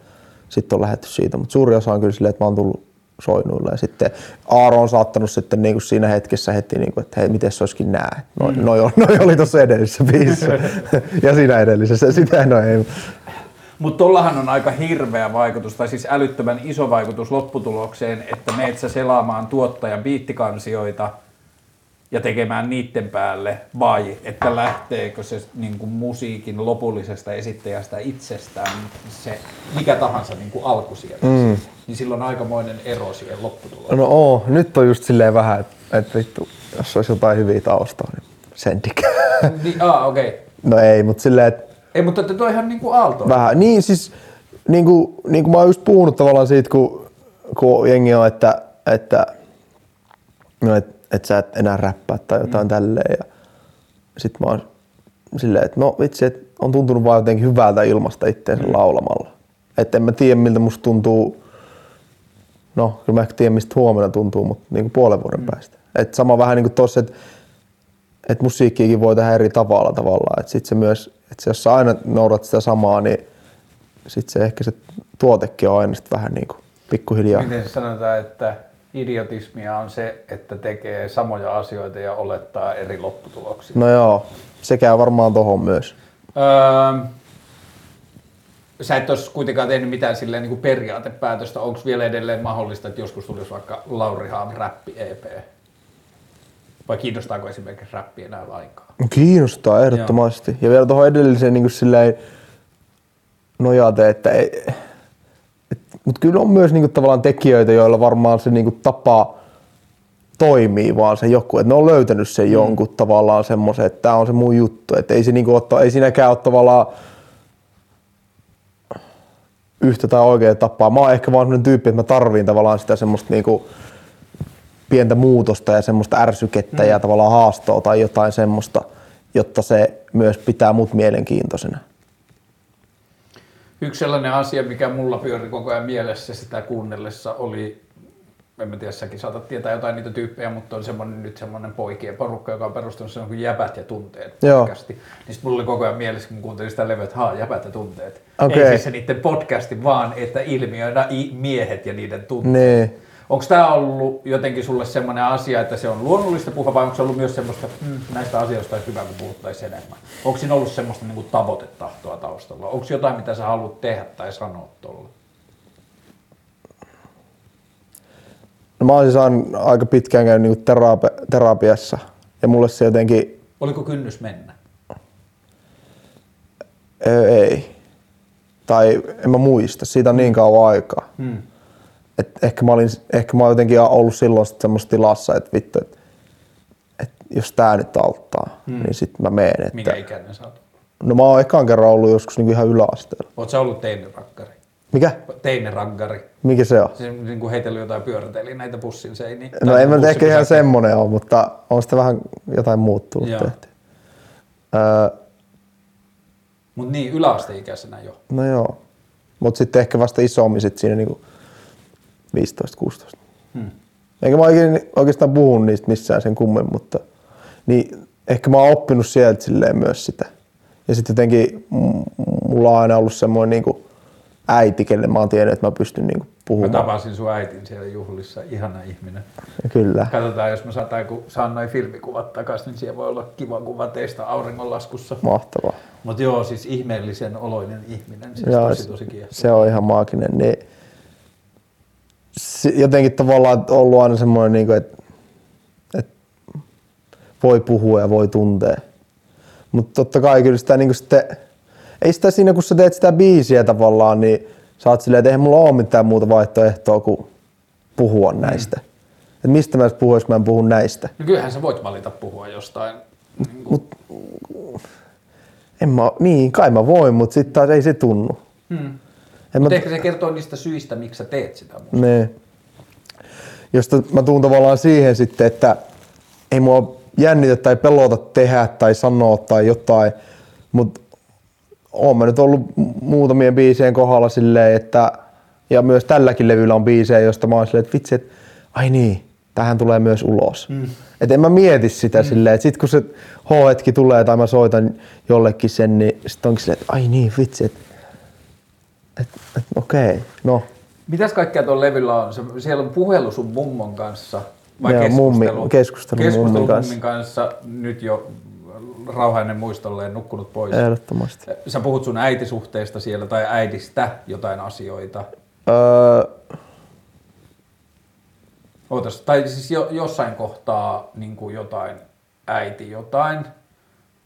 Sitten on lähetty siitä. Mutta suuri osa on kyllä silleen, että mä oon tullut soinuilla. Ja sitten Aaro on saattanut sitten niin kuin siinä hetkessä heti, niin kuin, että hei, miten se olisikin nää. Noin mm. noi, noi oli tuossa edellisessä biisissä. ja siinä edellisessä. Sitä no ei. Mutta tollahan on aika hirveä vaikutus, tai siis älyttömän iso vaikutus lopputulokseen, että meet sä selaamaan tuottajan biittikansioita ja tekemään niiden päälle, vai että lähteekö se niin kuin musiikin lopullisesta esittäjästä itsestään se mikä tahansa niin kuin alku sieltä. Mm. Niin silloin on aikamoinen ero siihen lopputulokseen. No oo, nyt on just silleen vähän, että et vittu, jos olisi jotain hyviä taustaa, niin sen niin, ah, okei. Okay. No ei, mutta silleen, että ei, mutta toi ihan niinku aalto. Vähän, niin siis niin kuin, niin kuin mä oon just puhunut tavallaan siitä, kun, kun jengi on, että, että, no, et, että sä et enää räppää tai jotain mm. tälleen. Ja sit mä oon silleen, että no vitsi, että on tuntunut vaan jotenkin hyvältä ilmasta itteensä mm. laulamalla. Että en mä tiedä miltä musta tuntuu, no kyllä mä ehkä tiedän mistä huomenna tuntuu, mutta niin kuin puolen vuoden mm. päästä. Et sama vähän niin kuin tossa, että et musiikkiakin voi tehdä eri tavalla tavallaan. Että sit se myös että jos sä aina noudat sitä samaa, niin sitten se ehkä se tuotekin on aina vähän niin kuin pikkuhiljaa. Miten sanotaan, että idiotismia on se, että tekee samoja asioita ja olettaa eri lopputuloksia? No joo, se käy varmaan tohon myös. Öö, sä et olisi kuitenkaan tehnyt mitään silleen niin kuin periaatepäätöstä. Onko vielä edelleen mahdollista, että joskus tulisi vaikka Lauri Haam räppi EP? Vai kiinnostaako esimerkiksi räppi enää lainkaan? Kiinnostaa ehdottomasti. Joo. Ja vielä tuohon edelliseen niin kuin silleen nojate, että ei, et, mutta kyllä on myös niin kuin, tavallaan tekijöitä, joilla varmaan se niin kuin, tapa toimii vaan se joku, että ne on löytänyt sen mm. jonkun tavallaan semmoisen, että tämä on se mun juttu, että ei, se, niin kuin, ottaa, ei siinäkään ole tavallaan yhtä tai oikeaa tapaa. Mä oon ehkä vaan sellainen tyyppi, että mä tarviin tavallaan sitä semmoista niinku, pientä muutosta ja semmoista ärsykettä mm. ja tavallaan haastoa tai jotain semmoista, jotta se myös pitää mut mielenkiintoisena. Yksi sellainen asia, mikä mulla pyöri koko ajan mielessä sitä kuunnellessa oli, en mä tiedä, säkin saatat tietää jotain niitä tyyppejä, mutta on semmoinen, nyt semmoinen poikien porukka, joka on perustunut sen kuin jäbät ja tunteet podcasti. Niin mulla oli koko ajan mielessä, kun kuuntelin sitä levyä, että haa, jäbät ja tunteet. Okay. Ei siis se niiden podcasti, vaan että ilmiöidä miehet ja niiden tunteet. Nee. Onko tämä ollut jotenkin sulle semmoinen asia, että se on luonnollista puhua vai onko se ollut myös semmoista, että mm, näistä asioista olisi hyvä, kun puhuttaisiin enemmän? Onko siinä ollut semmoista niin kuin tavoitetahtoa taustalla? Onko jotain, mitä sä haluat tehdä tai sanoa tuolla? No mä oon siis aika pitkään käynyt niin terapi- terapiassa ja mulle se jotenkin... Oliko kynnys mennä? Ei. Tai en mä muista, siitä on niin kauan aikaa. Hmm et ehkä, mä olin, ehkä mä jotenkin ollut silloin semmoisessa tilassa, että vittu, että et jos tää nyt auttaa, hmm. niin sitten mä menen. Että... Mikä ikäinen sä oot? No mä oon ekan kerran ollut joskus niinku ihan yläasteella. Oot sä ollut teinirakkari? Mikä? Teine-raggari. Mikä se on? Se niin kuin heitellyt jotain pyörätelineitä bussin seiniin. No en mä ehkä ihan semmonen ole, mutta on sitä vähän jotain muuttunut tehty. Öö, Mut niin, yläasteikäisenä jo. No joo. Mutta sitten ehkä vasta isommin sit siinä niinku 15-16. Hmm. Eikä mä oikein, oikeastaan puhu niistä missään sen kummen, mutta niin ehkä mä oon oppinut sieltä silleen myös sitä. Ja sitten jotenkin mulla on aina ollut semmoinen niinku äiti, kelle mä oon tiennyt, että mä pystyn niinku puhumaan. Mä tapasin sun äitin siellä juhlissa, ihana ihminen. Kyllä. Katsotaan, jos mä saan, kun saan noin filmikuvat takaisin, niin siellä voi olla kiva kuva teistä auringonlaskussa. Mahtavaa. Mutta joo, siis ihmeellisen oloinen ihminen, siis joo, tosi tosi. Se on ihan maaginen. Niin jotenkin tavallaan ollut aina semmoinen, niin kuin, että, että voi puhua ja voi tuntea. Mutta totta kai kyllä sitä niin kuin sitten, ei sitä siinä kun sä teet sitä biisiä tavallaan, niin sä oot silleen, että eihän mulla ole mitään muuta vaihtoehtoa kuin puhua mm. näistä. Mm. Et mistä mä puhua, jos mä en puhu näistä? No kyllähän sä voit valita puhua jostain. Niin kuin... Mut, en mä, niin, kai mä voin, mutta sitten taas ei se tunnu. Hmm. Mutta mä... ehkä se kertoo niistä syistä, miksi sä teet sitä musta. Ne. Josta mä tuun tavallaan siihen sitten, että ei mua jännitä tai pelota tehdä tai sanoa tai jotain, mutta oon mä nyt ollut muutamien biisien kohdalla silleen, että ja myös tälläkin levyllä on biisejä, josta mä oon silleen, että vitsi, että ai niin, tähän tulee myös ulos. Mm. Et en mä mieti sitä mm. silleen, että sit kun se H-hetki tulee tai mä soitan jollekin sen, niin sit onkin silleen, että ai niin, vitsi, että et, et, okei, okay, no. Mitäs kaikkea tuolla levyllä on? siellä on puhelu sun mummon kanssa vai Joo, keskustelu? Mummi, keskustelu, keskustelu mummin kanssa. mummin kanssa. Nyt jo rauhainen muistolleen nukkunut pois. Ehdottomasti. Sä puhut sun äitisuhteesta siellä tai äidistä jotain asioita. Öö, Ootas, tai siis jo, jossain kohtaa niin kuin jotain äiti jotain,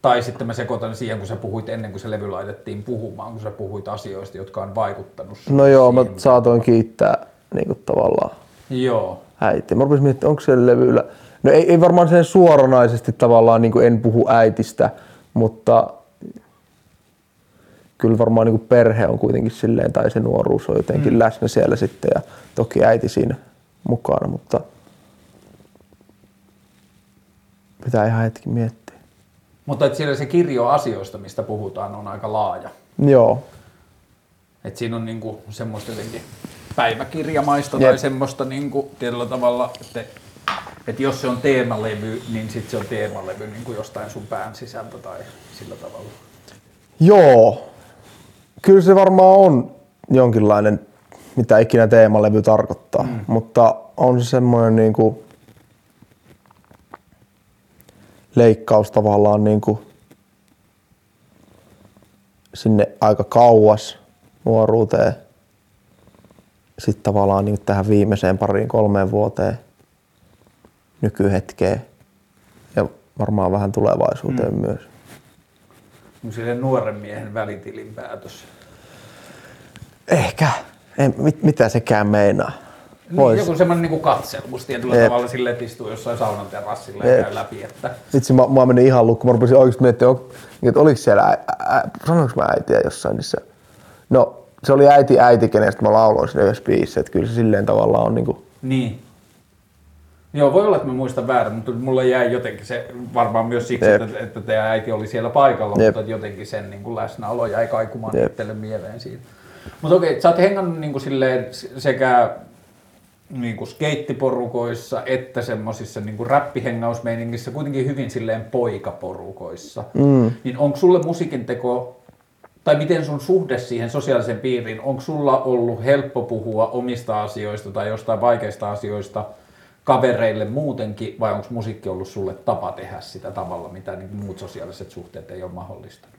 tai sitten mä sekoitan siihen, kun sä puhuit ennen kuin se levy laitettiin puhumaan, kun sä puhuit asioista, jotka on vaikuttanut No joo, siihen. mä saatoin kiittää niin kuin tavallaan joo. äiti. Mä rupesin miettimään, onko se levyllä... No ei, ei varmaan sen suoranaisesti tavallaan niin kuin en puhu äitistä, mutta kyllä varmaan niin kuin perhe on kuitenkin silleen, tai se nuoruus on jotenkin mm. läsnä siellä sitten, ja toki äiti siinä mukana, mutta pitää ihan hetki miettiä. Mutta että siellä se kirjo asioista, mistä puhutaan, on aika laaja. Joo. Et siinä on niinku semmoista jotenkin päiväkirjamaista Jep. tai semmoista niinku tietyllä tavalla, että, että jos se on teemalevy, niin sitten se on teemalevy niinku jostain sun pään sisältä tai sillä tavalla. Joo. Kyllä se varmaan on jonkinlainen mitä ikinä teemalevy tarkoittaa. Mm. Mutta on se semmoinen niin kuin leikkaus tavallaan niin kuin sinne aika kauas nuoruuteen. Sitten tavallaan niin tähän viimeiseen pariin kolmeen vuoteen nykyhetkeen ja varmaan vähän tulevaisuuteen mm. myös. Sille nuoren miehen välitilin päätös. Ehkä. En, mit, mitä sekään meinaa? Niin, joku semmoinen niin katselmus tietyllä Eep. tavalla sille, että istuu jossain saunan terassilla ja käy läpi. Että... Vitsi, mä, mä menin ihan lukkoon. Mä rupesin oikeasti miettimään, että oliko siellä, ä, ä, sanoinko mä äitiä jossain niissä. No, se oli äiti äiti, kenestä mä lauloin sinne yhdessä biisissä, että kyllä se silleen tavallaan on niin kuin... Niin. Joo, voi olla, että mä muistan väärin, mutta mulle jäi jotenkin se, varmaan myös siksi, Jep. että, että teidän äiti oli siellä paikalla, Jep. mutta jotenkin sen niin kuin läsnäolo jäi kaikumaan itselle mieleen siitä. Mutta okei, sä oot hengannut niin kuin silleen sekä niin kuin skeittiporukoissa että semmoisissa niin räppihengausmeiningissä kuitenkin hyvin silleen poikaporukoissa. Mm. Niin onko sulle musiikin teko tai miten sun suhde siihen sosiaaliseen piiriin, onko sulla ollut helppo puhua omista asioista tai jostain vaikeista asioista kavereille muutenkin, vai onko musiikki ollut sulle tapa tehdä sitä tavalla, mitä niin muut sosiaaliset suhteet ei ole mahdollistanut?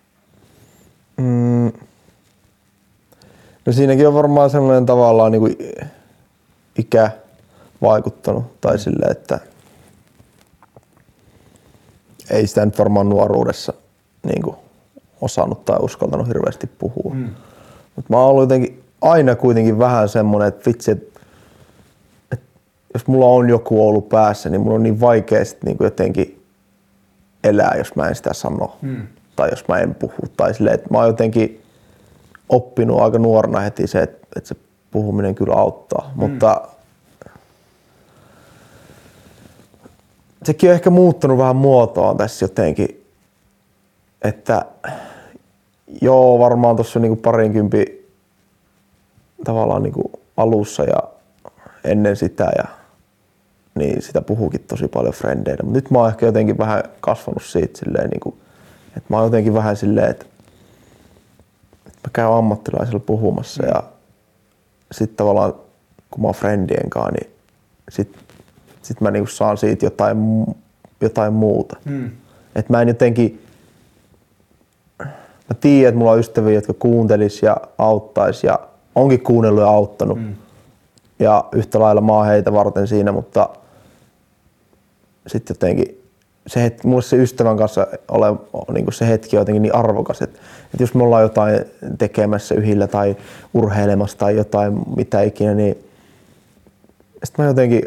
Mm. No siinäkin on varmaan sellainen tavallaan niin kuin ikä vaikuttanut tai mm. sille, että ei sitä nyt varmaan nuoruudessa niin kuin osannut tai uskaltanut hirveästi puhua. Mm. Mutta mä oon ollut jotenkin aina kuitenkin vähän semmoinen, että vitsi, että, että jos mulla on joku ollut päässä, niin mulla on niin vaikea sitten niin jotenkin elää, jos mä en sitä sano. Mm. Tai jos mä en puhu. Tai silleen, että mä oon jotenkin oppinut aika nuorena heti se, että, että se puhuminen kyllä auttaa. Mm. Mutta sekin on ehkä muuttunut vähän muotoon tässä jotenkin, että joo, varmaan tuossa niinku parinkympi tavallaan niinku alussa ja ennen sitä ja niin sitä puhuukin tosi paljon frendeille. Mutta nyt mä oon ehkä jotenkin vähän kasvanut siitä silleen, niinku, että mä oon jotenkin vähän silleen, että, mä käyn ammattilaisilla puhumassa ja sitten tavallaan kun mä oon friendien kanssa, niin sit, sit mä niinku saan siitä jotain, jotain muuta. Hmm. Et mä en jotenkin, mä tiedän, että mulla on ystäviä, jotka kuuntelis ja auttais ja onkin kuunnellut ja auttanut. Hmm. Ja yhtä lailla mä oon heitä varten siinä, mutta sitten jotenkin se hetki, mulle se ystävän kanssa ole, niin se hetki on jotenkin niin arvokas, että, että jos me ollaan jotain tekemässä yhillä tai urheilemassa tai jotain mitä ikinä, niin sitten mä jotenkin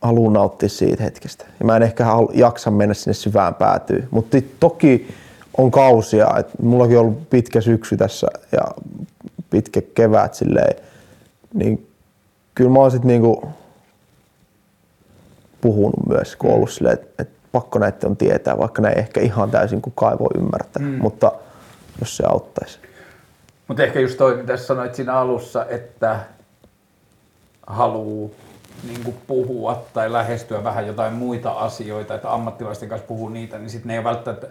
haluan nauttia siitä hetkestä. Ja mä en ehkä jaksa mennä sinne syvään päätyyn. Mutta toki on kausia, että mullakin on ollut pitkä syksy tässä ja pitkä kevät silleen, niin kyllä mä oon sit niinku puhunut myös, kun ollut silleen, että, että pakko näitä on tietää, vaikka ne ei ehkä ihan täysin kukaan ei voi ymmärtää, mm. mutta jos se auttaisi. Mutta ehkä just toi, mitä sanoit siinä alussa, että haluaa niin puhua tai lähestyä vähän jotain muita asioita, että ammattilaisten kanssa puhuu niitä, niin sitten ne ei välttämättä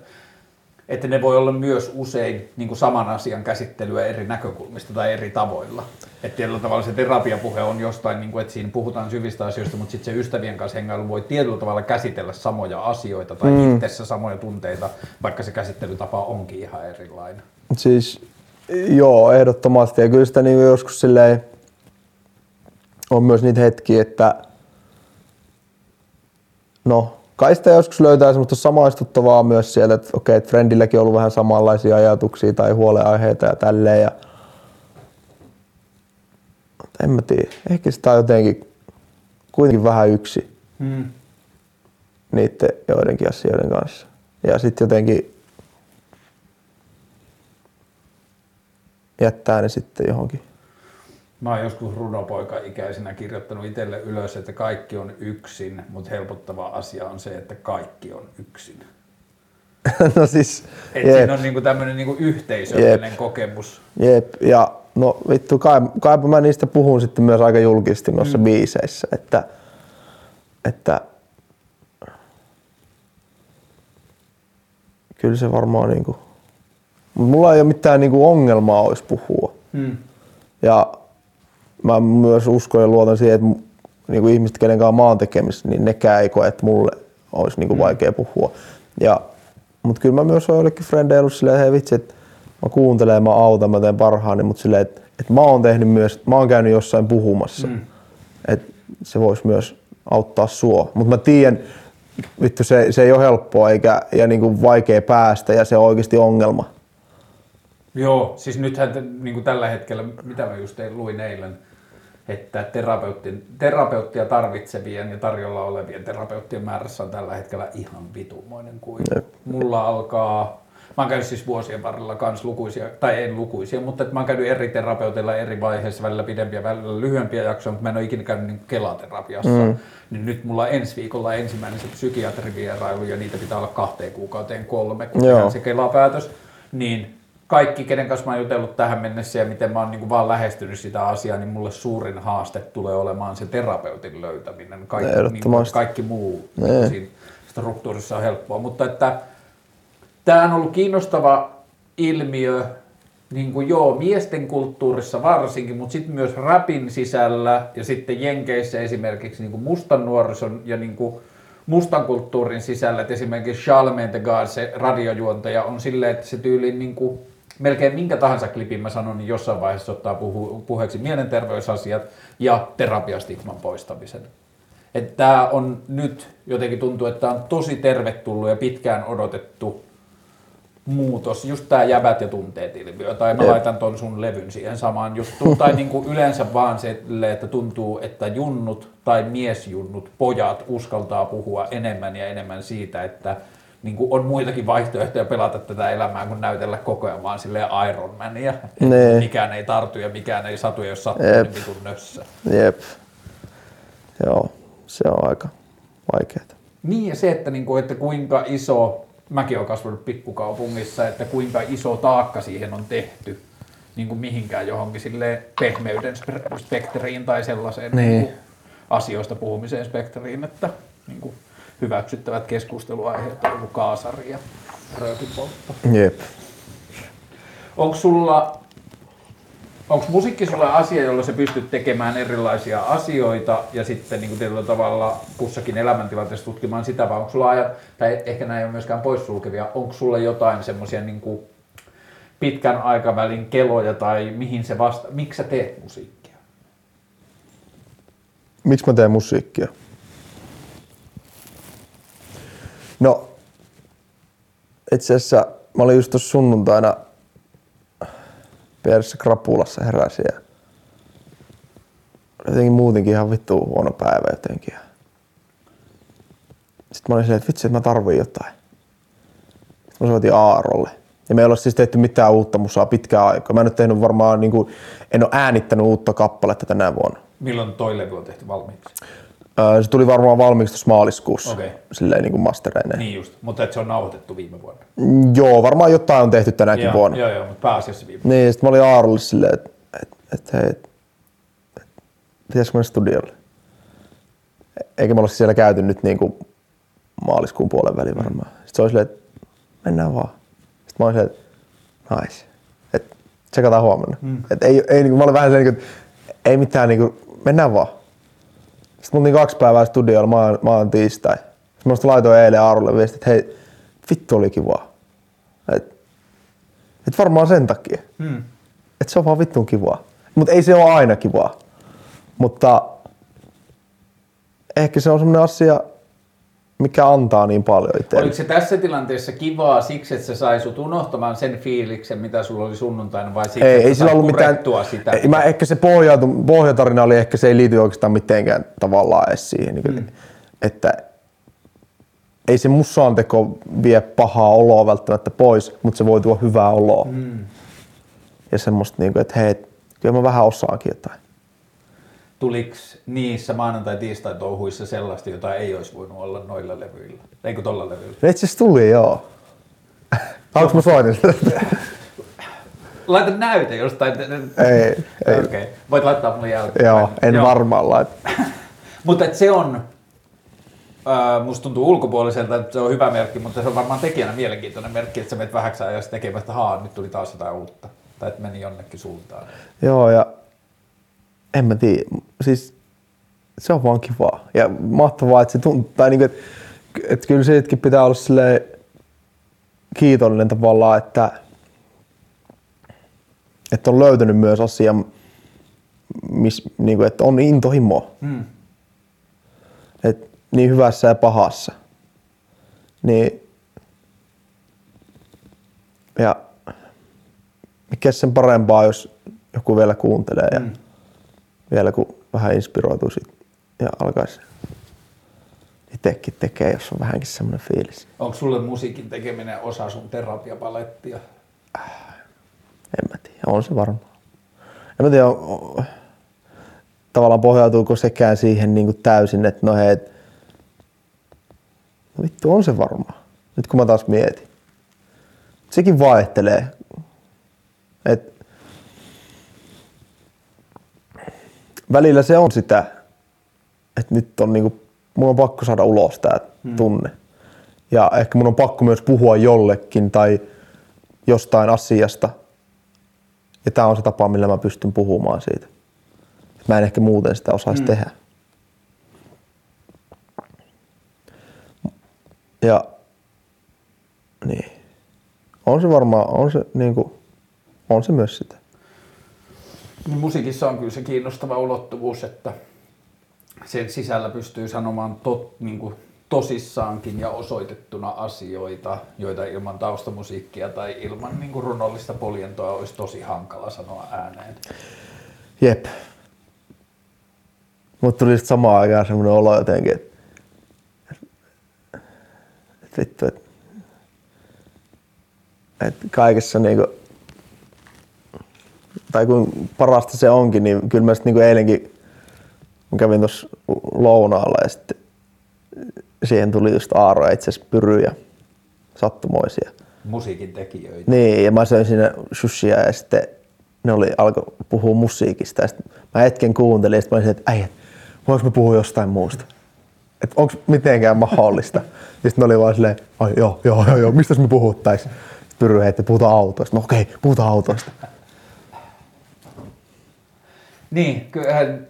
että ne voi olla myös usein niin kuin saman asian käsittelyä eri näkökulmista tai eri tavoilla. Että tietyllä tavalla se terapiapuhe on jostain, niin kuin, että siinä puhutaan syvistä asioista, mutta sitten se ystävien kanssa hengailu voi tietyllä tavalla käsitellä samoja asioita tai mm. itsessä samoja tunteita, vaikka se käsittelytapa onkin ihan erilainen. Siis joo, ehdottomasti. Ja kyllä sitä niin joskus silleen, on myös niitä hetkiä, että no kai sitä joskus löytää semmoista samaistuttavaa myös sieltä, että okei, että Friendilläkin on ollut vähän samanlaisia ajatuksia tai huoleaiheita ja tälleen. Ja... En mä tiedä. Ehkä sitä on jotenkin kuitenkin vähän yksi hmm. niiden joidenkin asioiden kanssa. Ja sitten jotenkin jättää ne sitten johonkin Mä oon joskus runopoika-ikäisenä kirjoittanut itselle ylös, että kaikki on yksin, mutta helpottava asia on se, että kaikki on yksin. no siis, Et siinä on niinku tämmöinen niinku yhteisöllinen jep. kokemus. Jep, ja no vittu, kai, kaipa mä niistä puhun sitten myös aika julkisesti noissa mm. biiseissä, että, että kyllä se varmaan niinku, mulla ei ole mitään niinku ongelmaa olisi puhua. Mm. Ja mä myös uskon ja luotan siihen, että niin kuin ihmiset, kenen kanssa mä oon tekemisissä, niin nekään ei koe, että mulle olisi niin kuin mm. vaikea puhua. Ja, mutta kyllä mä myös oon jollekin frendeille ollut silleen, että hei vitsi, että mä kuuntelen, mä autan, mä teen parhaani, mutta silleen, että, että mä oon tehnyt myös, mä oon käynyt jossain puhumassa. Mm. Että se voisi myös auttaa sua. Mutta mä tiedän, vittu se, se ei ole helppoa eikä ja niin kuin vaikea päästä ja se on oikeasti ongelma. Joo, siis nythän niin kuin tällä hetkellä, mitä mä just tein, luin eilen, että terapeuttia tarvitsevien ja tarjolla olevien terapeuttien määrässä on tällä hetkellä ihan vitumoinen kuin. Mulla alkaa, mä oon käynyt siis vuosien varrella kans lukuisia, tai en lukuisia, mutta että mä oon käynyt eri terapeuteilla eri vaiheissa, välillä pidempiä, välillä lyhyempiä jaksoja, mutta mä en ole ikinä käynyt niin kelaterapiassa. Mm. Niin nyt mulla on ensi viikolla ensimmäinen se psykiatrivierailu ja niitä pitää olla kahteen kuukauteen kolme, kun se kelapäätös. Niin kaikki, kenen kanssa mä oon jutellut tähän mennessä ja miten mä oon niin vaan lähestynyt sitä asiaa, niin mulle suurin haaste tulee olemaan se terapeutin löytäminen. Kaikki, niin kuin, kaikki muu ne. siinä struktuurissa on helppoa. Mutta että tämä on ollut kiinnostava ilmiö, niin kuin joo, miesten kulttuurissa varsinkin, mutta sitten myös rapin sisällä ja sitten Jenkeissä esimerkiksi niin kuin mustan nuorison ja niin kuin mustan kulttuurin sisällä, että esimerkiksi Charlemagne the God, se radiojuontaja, on silleen, että se tyyli niin kuin melkein minkä tahansa klipin mä sanon, niin jossain vaiheessa ottaa puhu, puheeksi mielenterveysasiat ja terapiastigman poistamisen. Että tämä on nyt jotenkin tuntuu, että tämä on tosi tervetullut ja pitkään odotettu muutos, just tämä jäbät ja tunteet ilmiö, tai mä laitan ton sun levyn siihen samaan juttuun, tai niin kuin yleensä vaan se, että tuntuu, että junnut tai miesjunnut, pojat uskaltaa puhua enemmän ja enemmän siitä, että niin kuin on muitakin vaihtoehtoja pelata tätä elämää kuin näytellä koko ajan vaan silleen Iron Mania. Nee. Mikään ei tartu ja mikään ei satu, jos sattuu, Jep. niin vitun nössä. Jep. Joo, se on aika vaikeaa. Niin ja se, että, niin kuin, että kuinka iso, mäkin olen kasvanut pikkukaupungissa, että kuinka iso taakka siihen on tehty niin kuin mihinkään johonkin sille pehmeyden spe- spektriin tai sellaiseen Niin. niin. kuin asioista puhumiseen spektriin, että niin kuin hyväksyttävät keskusteluaiheet on joku kaasari ja röökinpoltto. Jep. Onko sulla, onko musiikki sulle asia, jolla sä pystyt tekemään erilaisia asioita ja sitten niin tietyllä tavalla kussakin elämäntilanteessa tutkimaan sitä, vai onko sulla ajat, tai ehkä näin ei ole myöskään poissulkevia, onko sulla jotain semmoisia niin kuin pitkän aikavälin keloja tai mihin se vasta, miksi sä teet musiikkia? Miksi mä teen musiikkia? No, itse asiassa mä olin just tuossa sunnuntaina pienessä krapulassa heräsin ja jotenkin muutenkin ihan vittu huono päivä jotenkin. Sitten mä olin silleen, että vitsi, että mä tarviin jotain. Sitten mä soitin Aarolle. Ja me ei ole siis tehty mitään uutta musaa pitkään aikaa. Mä en ole tehnyt varmaan, niin kuin, en ole äänittänyt uutta kappaletta tänä vuonna. Milloin toi levy on tehty valmiiksi? Öö, Se tuli varmaan valmiiksi tuossa maaliskuussa, Okei. silleen niin kuin mastereineen. Niin just, mutta et se on nauhoitettu viime vuonna. Mm, Joo, varmaan jotain on tehty tänäkin Joo, vuonna. joo, joo, mutta pääasiassa viime vuonna. Niin, sitten mä olin Aarolle silleen, että et, et, hei, et, et, pitäisikö mennä studiolle? Eikä me olla siellä käyty nyt niin kuin maaliskuun puolen väliin varmaan. Sitten se oli silleen, että mennään vaan. Sitten mä olin silleen, että nice. Että tsekataan huomenna. Mm. Et ei, ei, niin kuin, mä olin vähän silleen, niin kuin, että ei mitään, niin kuin, mennään vaan. Sitten mulla oli kaksi päivää studiolla, mä oon, mä oon tiistai. Sitten mä laitoin eilen Aarolle viesti, että hei, vittu oli kivaa. Et, et varmaan sen takia. Hmm. Että se on vaan vittun kivaa. Mutta ei se ole aina kivaa. Mutta ehkä se on semmoinen asia, mikä antaa niin paljon itselle. Oliko se tässä tilanteessa kivaa siksi, että se sai sut unohtamaan sen fiiliksen, mitä sulla oli sunnuntaina, vai siksi, Ei, että ei sillä ollut mitään, sitä? ei, mä, ehkä se pohjautu, pohjatarina oli, ehkä se ei liity oikeastaan mitenkään tavallaan edes siihen, niin mm. että ei se mussaan teko vie pahaa oloa välttämättä pois, mutta se voi tuoda hyvää oloa. Mm. Ja semmoista, niin kuin, että hei, kyllä mä vähän osaankin jotain. Tuliko niissä maanantai tiistai touhuissa sellaista, jota ei olisi voinut olla noilla levyillä? Eikö tolla levyllä? No itse asiassa tuli, joo. Haluatko mä soitin? Laita näyte jostain. ei, ei. Okei, okay. voit laittaa mulle jälkeen. Joo, en varmaan laita. Mutta se on, ää, musta tuntuu ulkopuoliselta, että se on hyvä merkki, mutta se on varmaan tekijänä mielenkiintoinen merkki, että sä menet vähäksi ajaksi tekemään, että haa, nyt tuli taas jotain uutta. Tai että meni jonnekin suuntaan. Joo, ja en mä tiedä. Siis se on vaan kivaa. Ja mahtavaa, että se tuntuu. Tai niinku, että et kyllä siitäkin pitää olla silleen kiitollinen tavallaan, että, että on löytänyt myös asia, mis, niinku, että on intohimo. Hmm. Et niin hyvässä ja pahassa. Niin, ja mikä sen parempaa, jos joku vielä kuuntelee ja Mm. Vielä kun vähän inspiroituu sit ja alkaisi itsekin tekee, jos on vähänkin semmoinen fiilis. Onko sulle musiikin tekeminen osa sun terapiapalettia? En mä tiedä, on se varmaan. En mä tiedä, on, on, tavallaan pohjautuuko sekään siihen niin kuin täysin, että no hei, no vittu on se varmaan. Nyt kun mä taas mietin. Sekin vaihtelee. Et, välillä se on sitä, että nyt on niinku, mun on pakko saada ulos tää tunne. Ja ehkä mun on pakko myös puhua jollekin tai jostain asiasta. Ja tämä on se tapa, millä mä pystyn puhumaan siitä. Mä en ehkä muuten sitä osaisi mm. tehdä. Ja niin. On se varmaan, on se, niin kuin, on se myös sitä. Niin Musiikissa on kyllä se kiinnostava ulottuvuus, että sen sisällä pystyy sanomaan tot, niin kuin tosissaankin ja osoitettuna asioita, joita ilman taustamusiikkia tai ilman niin kuin runollista poljentoa olisi tosi hankala sanoa ääneen. Jep. Mutta tuli samaan aikaan semmoinen olo jotenkin, että, että vittu, että Et kaikessa niinku, tai kun parasta se onkin, niin kyllä mä sitten niinku eilenkin mä kävin tuossa lounaalla ja sitten siihen tuli just Aaro ja itse asiassa Pyry ja sattumoisia. Musiikin tekijöitä. Niin, ja mä söin siinä sushia ja sitten ne oli, alkoi puhua musiikista. Ja sitten mä hetken kuuntelin ja sitten mä olisin, että äijät, voinko mä puhua jostain muusta? Että onko mitenkään mahdollista? Ja sitten ne oli vaan silleen, ai joo, joo, joo, joo mistä me puhuttais? Pyry heitti, puhutaan autoista. No okei, puhutaan autoista. Niin, kyllähän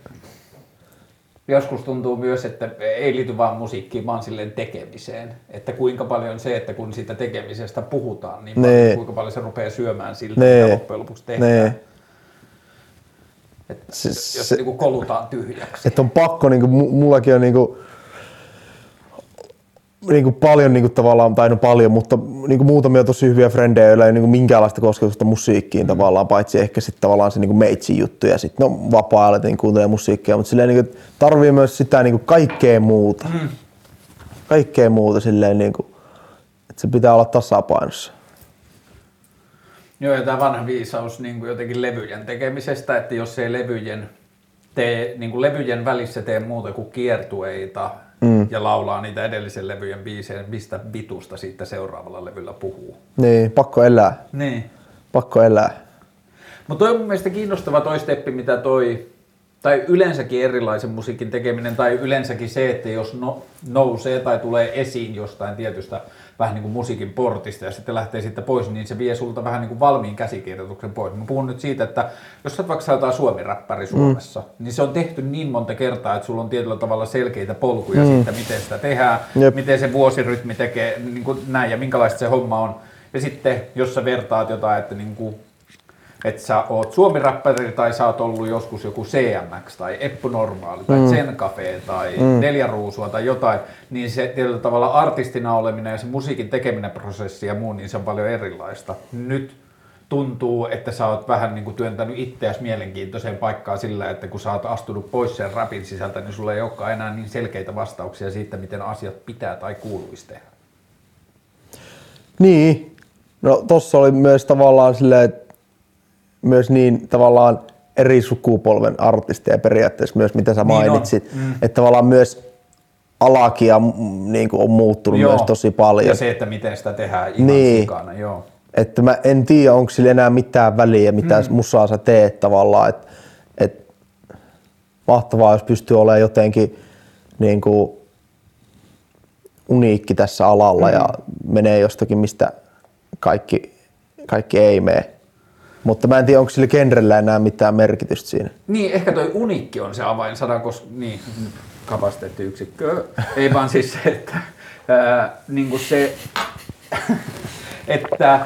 joskus tuntuu myös, että ei liity vaan musiikkiin, vaan silleen tekemiseen. Että kuinka paljon se, että kun siitä tekemisestä puhutaan, niin paljon, Nee. kuinka paljon se rupeaa syömään siltä, Nee. mitä loppujen lopuksi tehdään. Nee. Että Se- jos se- niin kolutaan tyhjäksi. Että on pakko, niinku, mu- mullakin on niinku, niinku paljon niinku tavallaan, tai no paljon, mutta niinku muutamia tosi hyviä frendejä, joilla ei niinku minkäänlaista kosketusta musiikkiin mm. tavallaan, paitsi ehkä sitten tavallaan se niinku meitsin juttu ja sitten no vapaa-ajalla niin kuuntelee musiikkia, mutta silleen niinku, tarvii myös sitä niinku kaikkea muuta. Mm. Kaikkea muuta silleen niinku, että se pitää olla tasapainossa. Joo, ja tämä vanha viisaus niin kuin jotenkin levyjen tekemisestä, että jos ei levyjen, tee, niin kuin levyjen välissä tee muuta kuin kiertueita mm. ja laulaa niitä edellisen levyjen biisejä, mistä vitusta siitä seuraavalla levyllä puhuu. Niin, pakko elää. Niin. Pakko elää. Mutta toi on mun mielestä kiinnostava toi steppi, mitä toi, tai yleensäkin erilaisen musiikin tekeminen, tai yleensäkin se, että jos no, nousee tai tulee esiin jostain tietystä vähän niin kuin musiikin portista ja sitten lähtee sitten pois, niin se vie sulta vähän niin kuin valmiin käsikirjoituksen pois. Mä puhun nyt siitä, että jos sä vaikka jotain suomiräppäri Suomessa, mm. niin se on tehty niin monta kertaa, että sulla on tietyllä tavalla selkeitä polkuja mm. siitä, miten sitä tehdään, Jep. miten se vuosirytmi tekee, niin kuin näin ja minkälaista se homma on. Ja sitten, jos sä vertaat jotain, että niin kuin että sä oot suomiräppäri tai sä oot ollut joskus joku CMX tai Eppu Normaali tai mm. Zen Cafe tai mm. Neljä Ruusua tai jotain, niin se tietyllä tavalla artistina oleminen ja se musiikin tekeminen prosessi ja muu, niin se on paljon erilaista. Nyt tuntuu, että sä oot vähän niin kuin työntänyt itseäsi mielenkiintoiseen paikkaan sillä, että kun sä oot astunut pois sen rapin sisältä, niin sulla ei olekaan enää niin selkeitä vastauksia siitä, miten asiat pitää tai kuuluisi tehdä. Niin. No tossa oli myös tavallaan silleen, että myös niin tavallaan eri sukupolven artisteja periaatteessa myös, mitä sä Niin on. mainitsit. Mm. Että tavallaan myös alakia mm, niin kuin on muuttunut Joo. myös tosi paljon. Ja se, että miten sitä tehdään ihan Niin. sikana, joo. Että mä en tiedä, onko sillä enää mitään väliä, mitä mm. musaa sä teet tavallaan. Että et, mahtavaa, jos pystyy olemaan jotenkin niin kuin uniikki tässä alalla mm. ja menee jostakin, mistä kaikki, kaikki ei mene. Mutta mä en tiedä, onko sillä genrellä enää mitään merkitystä siinä. Niin, ehkä toi uniikki on se avainsana, koska niin, kapasiteettiyksikkö. Ei vaan siis se, että ää, niin kuin se, että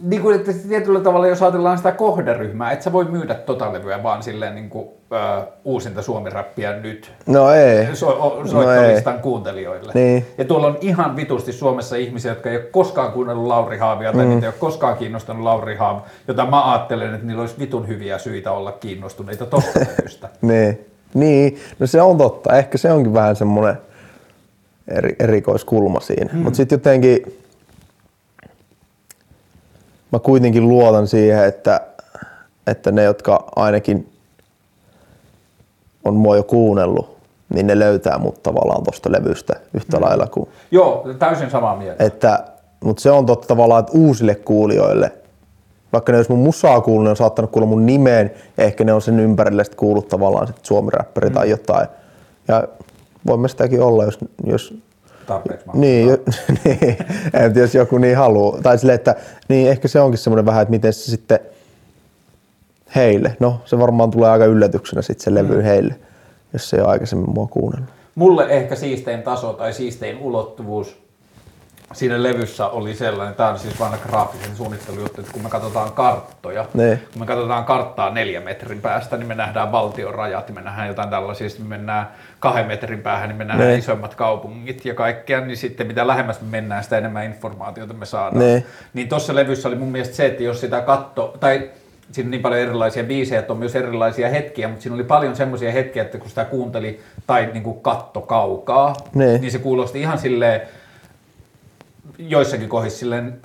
niin kuin, että tietyllä tavalla, jos ajatellaan sitä kohderyhmää, että sä voi myydä tota levyä vaan silleen niin kuin, ää, uusinta suomiräppiä nyt No ei. so, o- No soittolistan kuuntelijoille. Niin. Ja tuolla on ihan vitusti Suomessa ihmisiä, jotka ei ole koskaan kuunnellut Lauri Haavia tai mm. niitä ei ole koskaan kiinnostanut Lauri Haav, jota mä ajattelen, että niillä olisi vitun hyviä syitä olla kiinnostuneita tosta levystä. Niin. niin, no se on totta. Ehkä se onkin vähän semmoinen eri, erikoiskulma siinä. Hmm. Mutta sitten jotenkin mä kuitenkin luotan siihen, että, että ne, jotka ainakin on mua jo kuunnellut, niin ne löytää mut tavallaan tosta levystä yhtä hmm. lailla kuin Joo, täysin samaa mieltä. että, mutta se on totta tavallaan, että uusille kuulijoille, vaikka ne olisi mun musaa kuullut, ne on saattanut kuulla mun nimeen ja ehkä ne on sen ympärille sitten kuullut tavallaan sit suomiräppäri mm. tai jotain. Ja voimme sitäkin olla, jos, jos Tarpeeksi mä. niin, jo, niin, tiedä, jos joku niin haluaa. Tai silleen, että niin ehkä se onkin semmoinen vähän, että miten se sitten heille, no se varmaan tulee aika yllätyksenä sitten se levy mm. heille, jos se ei ole aikaisemmin mua kuunnellut. Mulle ehkä siistein taso tai siistein ulottuvuus siinä levyssä oli sellainen, tämä on siis vanha graafisen suunnittelujuttu, että kun me katsotaan karttoja, Niin. kun me katsotaan karttaa neljä metrin päästä, niin me nähdään valtion rajat, niin me nähdään jotain tällaisia, sitten me mennään kahden metrin päähän, niin me nähdään Niin. isommat kaupungit ja kaikkea, niin sitten mitä lähemmäs me mennään, sitä enemmän informaatiota me saadaan. Niin. Niin tuossa levyssä oli mun mielestä se, että jos sitä katto, tai siinä on niin paljon erilaisia biisejä, että on myös erilaisia hetkiä, mutta siinä oli paljon semmoisia hetkiä, että kun sitä kuunteli tai niin kuin katto kaukaa, Niin. niin se kuulosti ihan silleen joissakin kohdissa silleen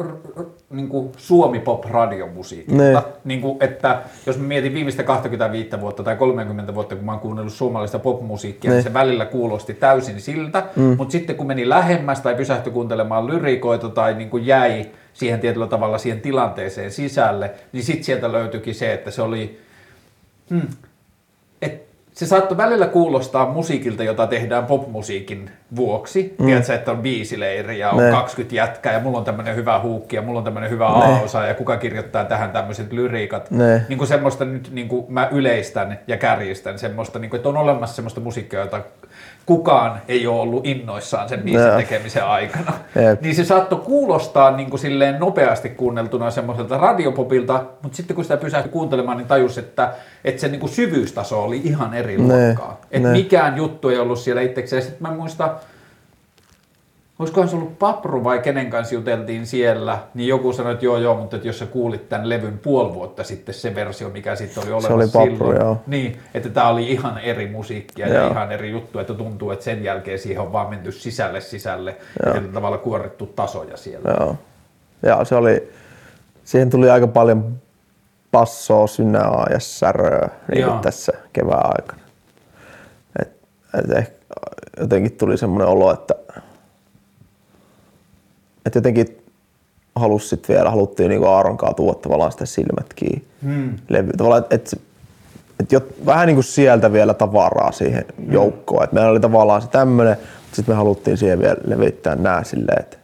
r- r- niin kuin suomi pop radiomusiikilta. Ne. Niin kuin, että jos mä mietin viimeistä 25 vuotta tai 30 vuotta, kun mä oon kuunnellut suomalaista popmusiikkia, Ne. niin se välillä kuulosti täysin siltä, mm. mutta sitten kun meni lähemmäs tai pysähtyi kuuntelemaan lyrikoita tai niin kuin jäi siihen tietyllä tavalla siihen tilanteeseen sisälle, niin sitten sieltä löytyikin se, että se oli Hmm. Et se saattoi välillä kuulostaa musiikilta, jota tehdään popmusiikin vuoksi. Mm. Tiedätkö, että on biisileiri ja on Ne. 20 jätkää ja mulla on tämmöinen hyvä huukki ja mulla on tämmöinen hyvä A-osa ja kuka kirjoittaa tähän tämmöiset lyriikat. Ne. Niin kuin semmoista nyt niin kuin mä yleistän ja kärjistän semmoista, niin kuin, että on olemassa semmoista musiikkia, jota kukaan ei ole ollut innoissaan sen biisin Ne. tekemisen aikana. Jep. Niin se saattoi kuulostaa niin kuin silleen nopeasti kuunneltuna semmoiselta radiopopilta, mutta sitten kun sitä pysähtyi kuuntelemaan, niin tajus, että, että se niin kuin syvyystaso oli ihan eri Ne, luokkaa. Että mikään juttu ei ollut siellä itsekseen. Sitten mä muistan, olisikohan se ollut Papru vai kenen kanssa juteltiin siellä, niin joku sanoi, että joo joo, mutta että jos sä kuulit tämän levyn puoli vuotta sitten se versio, mikä sitten oli olemassa oli Papru, silloin, joo. niin, että tämä oli ihan eri musiikkia ja Joo. ihan eri juttu, että tuntuu, että sen jälkeen siihen on vaan menty sisälle sisälle ja Joo. tietyllä tavalla kuorittu tasoja siellä. Joo. Ja se oli, siihen tuli aika paljon passoa, synää ja säröä niin tässä kevään aikana. Et, et ehkä jotenkin tuli semmoinen olo, että, että jotenkin halus sit vielä, haluttiin niin Aaronkaan tuoda tavallaan sitä silmät kiinni Hmm. levy. Tavallaan, että et, et jo, vähän niin kuin sieltä vielä tavaraa siihen joukkoon. Et meillä oli tavallaan se tämmöinen, mutta sitten me haluttiin siihen vielä levittää nää silleen, että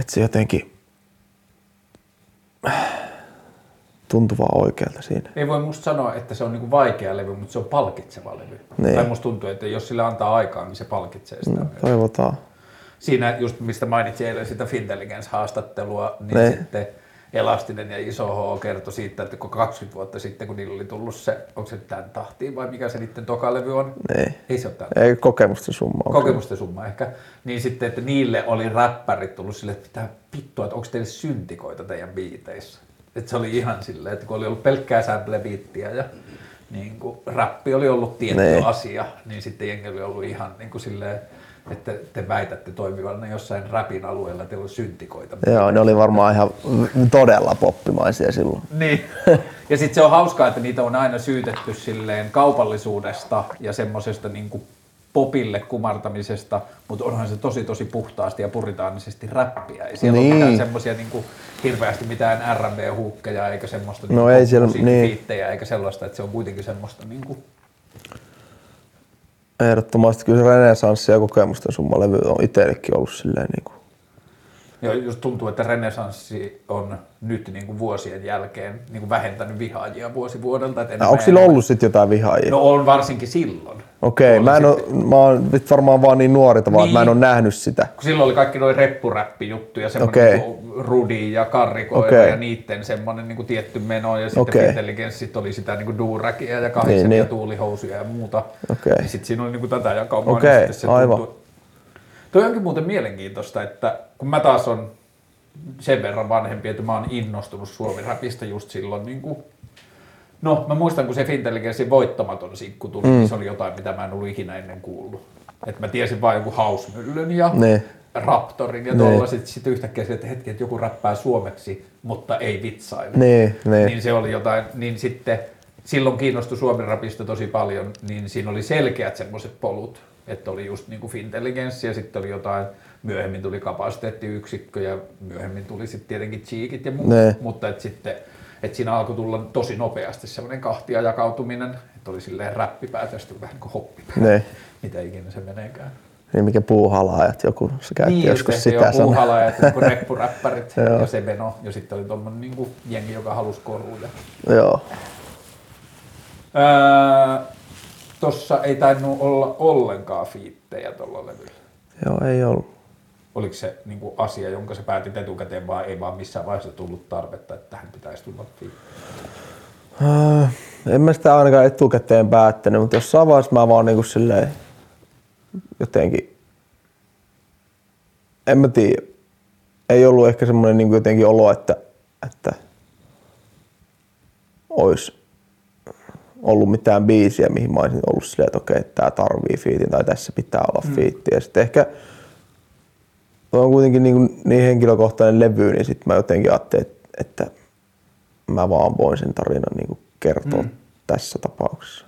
et se jotenkin tuntui vaan oikealta siinä. Ei voi musta sanoa, että se on niinku vaikea levy, mutta se on palkitseva levy. Niin. Tai musta tuntuu, että jos sille antaa aikaa, niin se palkitsee sitä. No, toivotaan. Siinä just mistä mainitsin eilen sitä Fintelligence-haastattelua, niin Ne. sitten Elastinen ja Iso H kertoi siitä, että kun 20 vuotta sitten, kun niillä oli tullut se, onko se tämän tahtiin vai mikä se niiden toka levy on? Niin. Ei se ole tämän Ei kokemusten summa. on kokemusten summa ehkä, niin sitten, että niille oli räppärit tullut sille, että pitää vittua, että onko teille syntikoita teidän biiteissä. Että se oli ihan silleen, että kun oli ollut pelkkää sample-biittiä ja niin kuin, räppi oli ollut tietty Niin. asia, niin sitten jengi oli ollut ihan niin kuin silleen, että te väitätte toimivanne jossain räpin alueella, teillä on syntikoita. Joo, ne oli varmaan ihan todella poppimaisia silloin. Niin. Ja sitten se on hauskaa, että niitä on aina syytetty silleen kaupallisuudesta ja semmoisesta niin popille kumartamisesta, mutta onhan se tosi tosi puhtaasti ja puritaanisesti räppiä. Ei siellä Niin. ole mitään semmoisia niin hirveästi mitään R&B-huukkeja eikä semmoista No niin ei siellä- musiikkifiittejä eikä sellaista, että se on kuitenkin semmoista niin kuin, Ehdottomasti. Kyllä se renesanssi ja kokemusten summa levy on itsellekin ollut silleen niin kuin, ja just tuntuu, että renesanssi on nyt niin kuin vuosien jälkeen niin kuin vähentänyt vihaajia vuosi vuodelta. Että Onko sillä ollut sitten jotain vihaajia? No on varsinkin silloin. Okei, mä en sitten- mä oon nyt varmaan vaan niin nuori tavallaan, että mä en Niin. oo nähnyt sitä. kun silloin oli kaikki noin reppuräppijuttuja, semmoinen okay. Rudi ja Karrikoira Okei. ja niiden semmoinen niin tietty meno ja sitten okay. Intelligenssit oli sitä niin duurakia ja kahdeksan Niin, niin, ja niin. tuulihousuja ja muuta. Okei. Niin sitten siinä oli niin tätä jakaumaa. Okei, niin sitten se aivan. tuntui- Toi onkin muuten mielenkiintoista, että kun mä taas on sen verran vanhempi, että mä oon innostunut suomi-rapista just silloin niin kuin No, mä muistan, kun se Fintelligenssin voittamaton sinkku tuli, mm. niin se oli jotain, mitä mä en ollut ikinä ennen kuullut. Et mä tiesin vain joku hausmyllyn ja Niin. Raptorin ja Niin. tollaset. Sitten yhtäkkiä se, että hetki, että joku räppää suomeksi, mutta ei vitsaile. Niin, niin. Niin se oli jotain, niin sitten silloin kiinnostui Suomen rapista tosi paljon, niin siinä oli selkeät semmoiset polut, että oli just niin kuin Fintelligenssi ja sitten oli jotain, myöhemmin tuli kapasiteettiyksikkö ja myöhemmin tuli sitten tietenkin cheekit ja muut, Ne. mutta että sitten että siinä alkoi tulla tosi nopeasti semmoinen kahtia jakautuminen, että oli silleen sitten vähän niin kuin hoppipää, Niin. mitä ikinä se meneekään. Niin mikä puuhalaajat, joku se käytti Niin, joskus sitä sanaa. puuhalaajat, niin reppuräppärit ja se meno, ja sitten oli tuommoinen niin jengi, joka halusi koruja. Joo. Öö, tossa ei tainnut olla ollenkaan fiittejä tuolla levyllä. Joo, ei ollut. Oliko se niin kuin asia, jonka sä päätit etukäteen, vai ei vaan missään vaiheessa tullut tarvetta, että tähän pitäisi tulla fiitti? Äh, en mä sitä ainakaan etukäteen päättänyt, mutta jossain vaiheessa mä vaan niinku silleen jotenkin, en mä tiedä, ei ollut ehkä semmoinen niinku jotenkin olo, että, että olisi ollut mitään biisiä, mihin mä olisin ollut silleen, että okei, tää tarvii fiitin tai tässä pitää olla Mm. fiitti. Ja sitten ehkä on kuitenkin niin, niin henkilökohtainen levy, niin sitten mä jotenkin ajattelin, että, että mä vaan voin sen tarinan niin kertoa mm. tässä tapauksessa.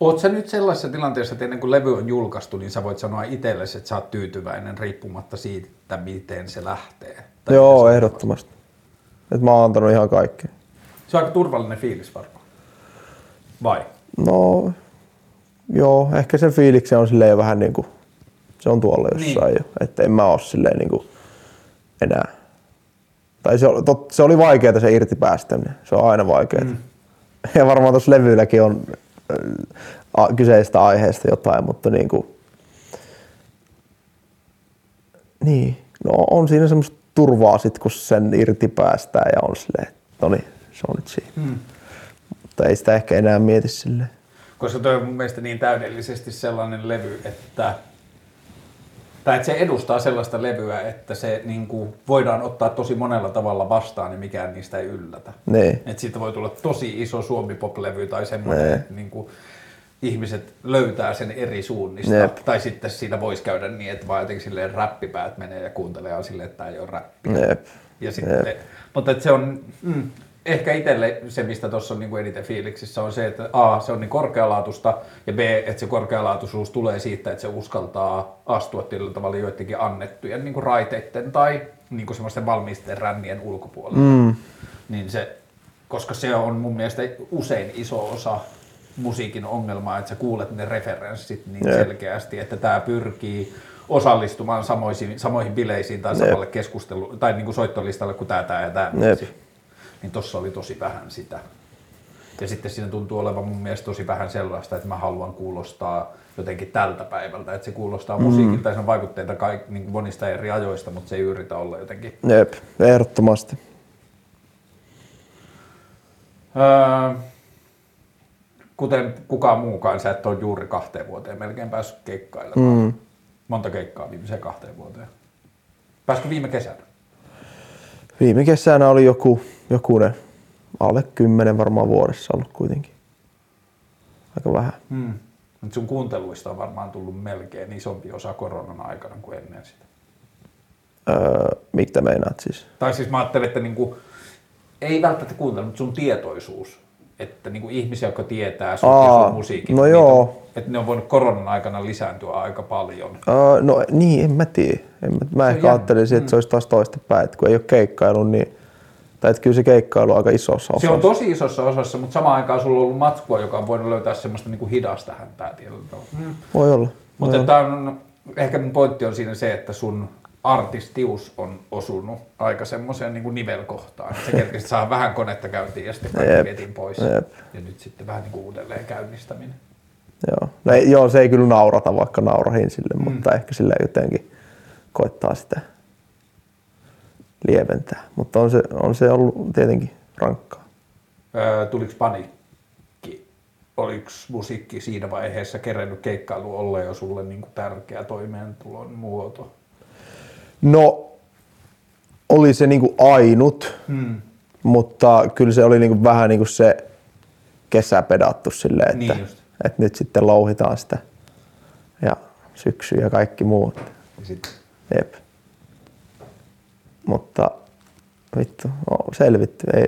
Oot sä nyt sellaisessa tilanteessa, että ennen kuin levy on julkaistu, niin sä voit sanoa itsellesi, että sä oot tyytyväinen riippumatta siitä, että miten se lähtee? Tai Joo, ehdottomasti. Et mä oon antanut ihan kaikkea. Se on aika turvallinen fiilis varmaan. Vai? No, joo, ehkä se fiiliksi on silleen vähän niin kuin, se on tuolla jossain niin. jo. Että en mä oo silleen niin kuin enää. Tai se, oli- tot, se oli vaikeaa se irti päästäminen. Se on aina vaikeaa. Mm. Ja varmaan tuossa levyilläkin on äh, a- kyseistä aiheesta jotain, mutta niin kuin, niin, no on siinä semmoista turvaa sit, kun sen irti päästää ja on silleen, että no niin, se on nyt siinä. Mm. Mutta ei sitä ehkä enää mieti silleen. Koska toi on mun mielestä niin täydellisesti sellainen levy, että tai että se edustaa sellaista levyä, että se niin kuin, voidaan ottaa tosi monella tavalla vastaan ja mikään niistä ei yllätä. Niin. Että siitä voi tulla tosi iso suomi-pop-levy tai semmoinen, Nee. että niin kuin, ihmiset löytää sen eri suunnista. Jep. Tai sitten siinä voisi käydä niin, että vaan jotenkin silleen räppipäät menee ja kuuntelee ja silleen, että tämä ei ole räppi. Jep. Ja sitten, mutta että se on, mm, ehkä itselle se, mistä tuossa on niin kuin eniten fiiliksissä, on se, että A, se on niin korkealaatusta, ja B, että se korkealaatuisuus tulee siitä, että se uskaltaa astua tietyllä tavalla joidenkin annettujen niin kuin raiteiden tai niin kuin semmoisten valmisten rännien ulkopuolella. Mm. Niin se, koska se on mun mielestä usein iso osa musiikin ongelmaa, että sä kuulet ne referenssit niin Jep. selkeästi, että tämä pyrkii osallistumaan samoihin, samoihin bileisiin tai Jep. samalle keskustelu tai niin kuin soittolistalle kuin tämä, tämä ja tämä. Jep. Niin tossa oli tosi vähän sitä. Ja sitten siinä tuntuu olevan mun mielestä tosi vähän sellaista, että mä haluan kuulostaa jotenkin tältä päivältä. Että se kuulostaa Mm. musiikilta ja se on vaikutteita kaik, niin kuin monista eri ajoista, mutta se ei yritä olla jotenkin Jep, ehdottomasti. Öö, kuten kukaan muukaan, sä et ole juuri kahteen vuoteen melkein päässyt keikkailemaan. Mm. Monta keikkaa viimeiseen kahteen vuoteen? Pääskö viime kesänä? Viime kesänä oli joku, jokunen, alle kymmenen varmaan vuodessa ollut kuitenkin. Aika vähän. Mutta sun kuunteluista on varmaan tullut melkein isompi osa koronan aikana kuin ennen sitä. Öö, mitä meinaat siis? Tai siis mä ajattelen, että niinku, ei välttämättä kuuntelu, mutta sun tietoisuus. Että niinku ihmisiä, jotka tietää sun Aa, sun musiikin, no joo. On, että ne on voinut koronan aikana lisääntyä aika paljon. Öö, no niin, en mä tiedä. En mä, mä ehkä jännä. ajattelisin, että se olisi taas toista päin, että kun ei ole keikkailu, niin tai että kyllä se keikkailu on aika isossa osassa. Se on tosi isossa osassa, mutta samaan aikaan sulla on ollut matskua, joka on voinut löytää semmoista niinku hidasta häntää tietyllä tavalla. Mm. Voi olla. Mutta Voi että on, ehkä mun pointti on siinä se, että sun artistius on osunut aika semmoiseen niin nivelkohtaan. Se kerkesi saa vähän konetta käyntiin ja sitten kaikki vietiin pois. Jep. Ja nyt sitten vähän niin kuin uudelleen käynnistäminen. Joo. No ei, joo, se ei kyllä naurata, vaikka naurahin sille, mm. mutta ehkä sillä jotenkin koittaa sitä lieventää. Mutta on se, on se ollut tietenkin rankkaa. Öö, tuliko paniikki? Oliko musiikki siinä vaiheessa kerennyt keikkailu olla jo sulle niin kuin tärkeä toimeentulon muoto? No, oli se niinku ainut, Hmm. mutta kyllä se oli niinku vähän niinku se kesä pedattu silleen, että, Niin just. että nyt sitten louhitaan sitä ja syksy ja kaikki muut. Ja sit, Jep. Mutta vittu, no, selvitty, ei,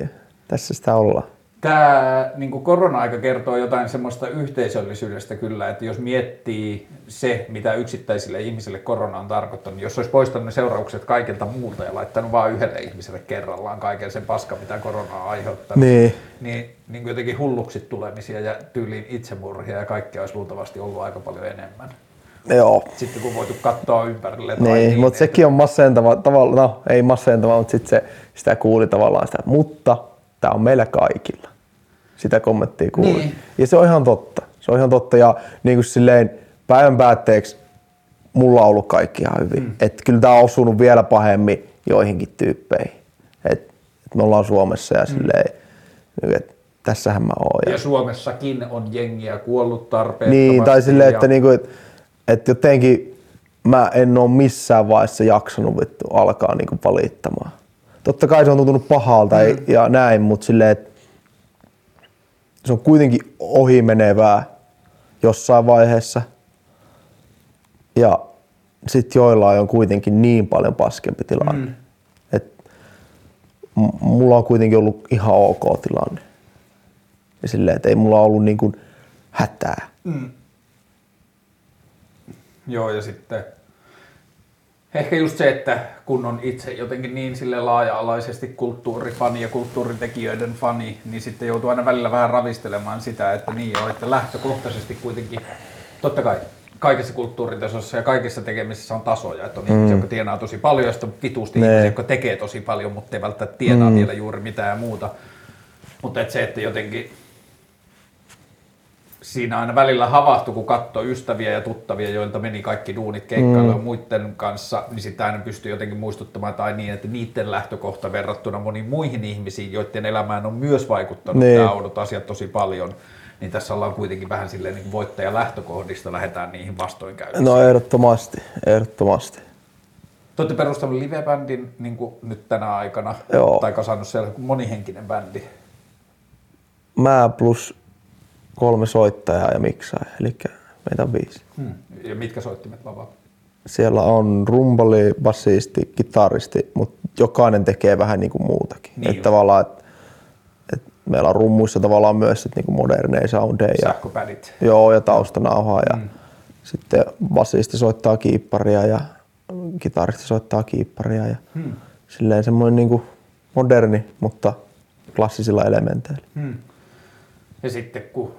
tässä sitä ollaan. Tämä niin korona-aika kertoo jotain semmoista yhteisöllisyydestä kyllä, että jos miettii se, mitä yksittäisille ihmisille korona on tarkoittanut, jos olisi poistanut ne seuraukset kaikilta muulta ja laittanut vain yhdelle ihmiselle kerrallaan kaiken sen paska, mitä korona on aiheuttanut, Niin. niin, niin jotenkin hulluksi tulemisia ja tyyliin itsemurhia ja kaikkea olisi luultavasti ollut aika paljon enemmän. Joo, Sitten kun voitu katsoa ympärille. tai Niin, mutta että- sekin on masentava, tavallaan, no ei masentava, mutta sitten se, sitä kuuli tavallaan sitä, mutta tämä on meillä kaikilla. Sitä kommenttia kuuli. Niin. Ja se on ihan totta. Se on ihan totta ja niin kuin silleen päivän päätteeksi mulla on ollut kaikki ihan hyvin. Mm. Et kyllä tämä on osunut vielä pahemmin joihinkin tyyppeihin. Et, et me ollaan Suomessa ja silleen, et tässähän mä oon. Ja Suomessakin on jengiä kuollut tarpeettomasti. Niin, tai silleen, että ja- niinku, et, et jotenkin mä en ole missään vaiheessa jaksanut vittu alkaa niinku valittamaan. Totta kai se on tuntunut pahalta mm. ja näin, mutta silleen, että se on kuitenkin ohimenevää jossain vaiheessa. Ja sitten joillain on kuitenkin niin paljon paskempi tilanne. Mm. Et mulla on kuitenkin ollut ihan ok tilanne. Ja silleen, että ei mulla ollut niin kuin hätää. Mm. Joo, ja sitten ehkä just se, että kun on itse jotenkin niin sille laaja-alaisesti kulttuurifani ja kulttuuritekijöiden fani, niin sitten joutuu aina välillä vähän ravistelemaan sitä, että niin joo, että lähtökohtaisesti kuitenkin, totta kai kaikessa kulttuuritasossa ja kaikissa tekemisissä on tasoja, että on mm. ihmisiä, jotka tienaa tosi paljon ja sitten on vitusti Ne. ihmisiä, jotka tekee tosi paljon, mutta ei välttämättä tienaa mm. vielä juuri mitään muuta. Mutta et se, että jotenkin siinä aina välillä havahtui, kun katsoi ystäviä ja tuttavia, joilta meni kaikki duunit keikkailuun mm. muiden kanssa, niin sitten aina pystyi jotenkin muistuttamaan tai niin, että niiden lähtökohta verrattuna moniin muihin ihmisiin, joiden elämään on myös vaikuttanut Niin. nämä oudot asiat tosi paljon, niin tässä ollaan kuitenkin vähän silleen niin voittaja lähtökohdista, lähdetään niihin vastoinkäymiin. No ehdottomasti, ehdottomasti. Te olette perustanut live-bändin niin nyt tänä aikana, Joo. tai kasannut siellä monihenkinen bändi. Mä plus kolme soittajaa ja miksaaja, eli meitä on viisi. Hmm. Ja mitkä soittimet vapaa? Siellä on rumpali, basisti, kitaristi, mutta jokainen tekee vähän niin kuin muutakin. Niin että tavallaan, et, et meillä on rummuissa tavallaan myös sit niin kuin moderneja soundeja. Ja, Sähköpädit. joo, ja taustanauhaa. Ja sitten basisti soittaa kiipparia ja kitaristi soittaa kiipparia. Ja Hmm. Silleen semmoinen niin kuin moderni, mutta klassisilla elementeillä. Hmm. Ja sitten kun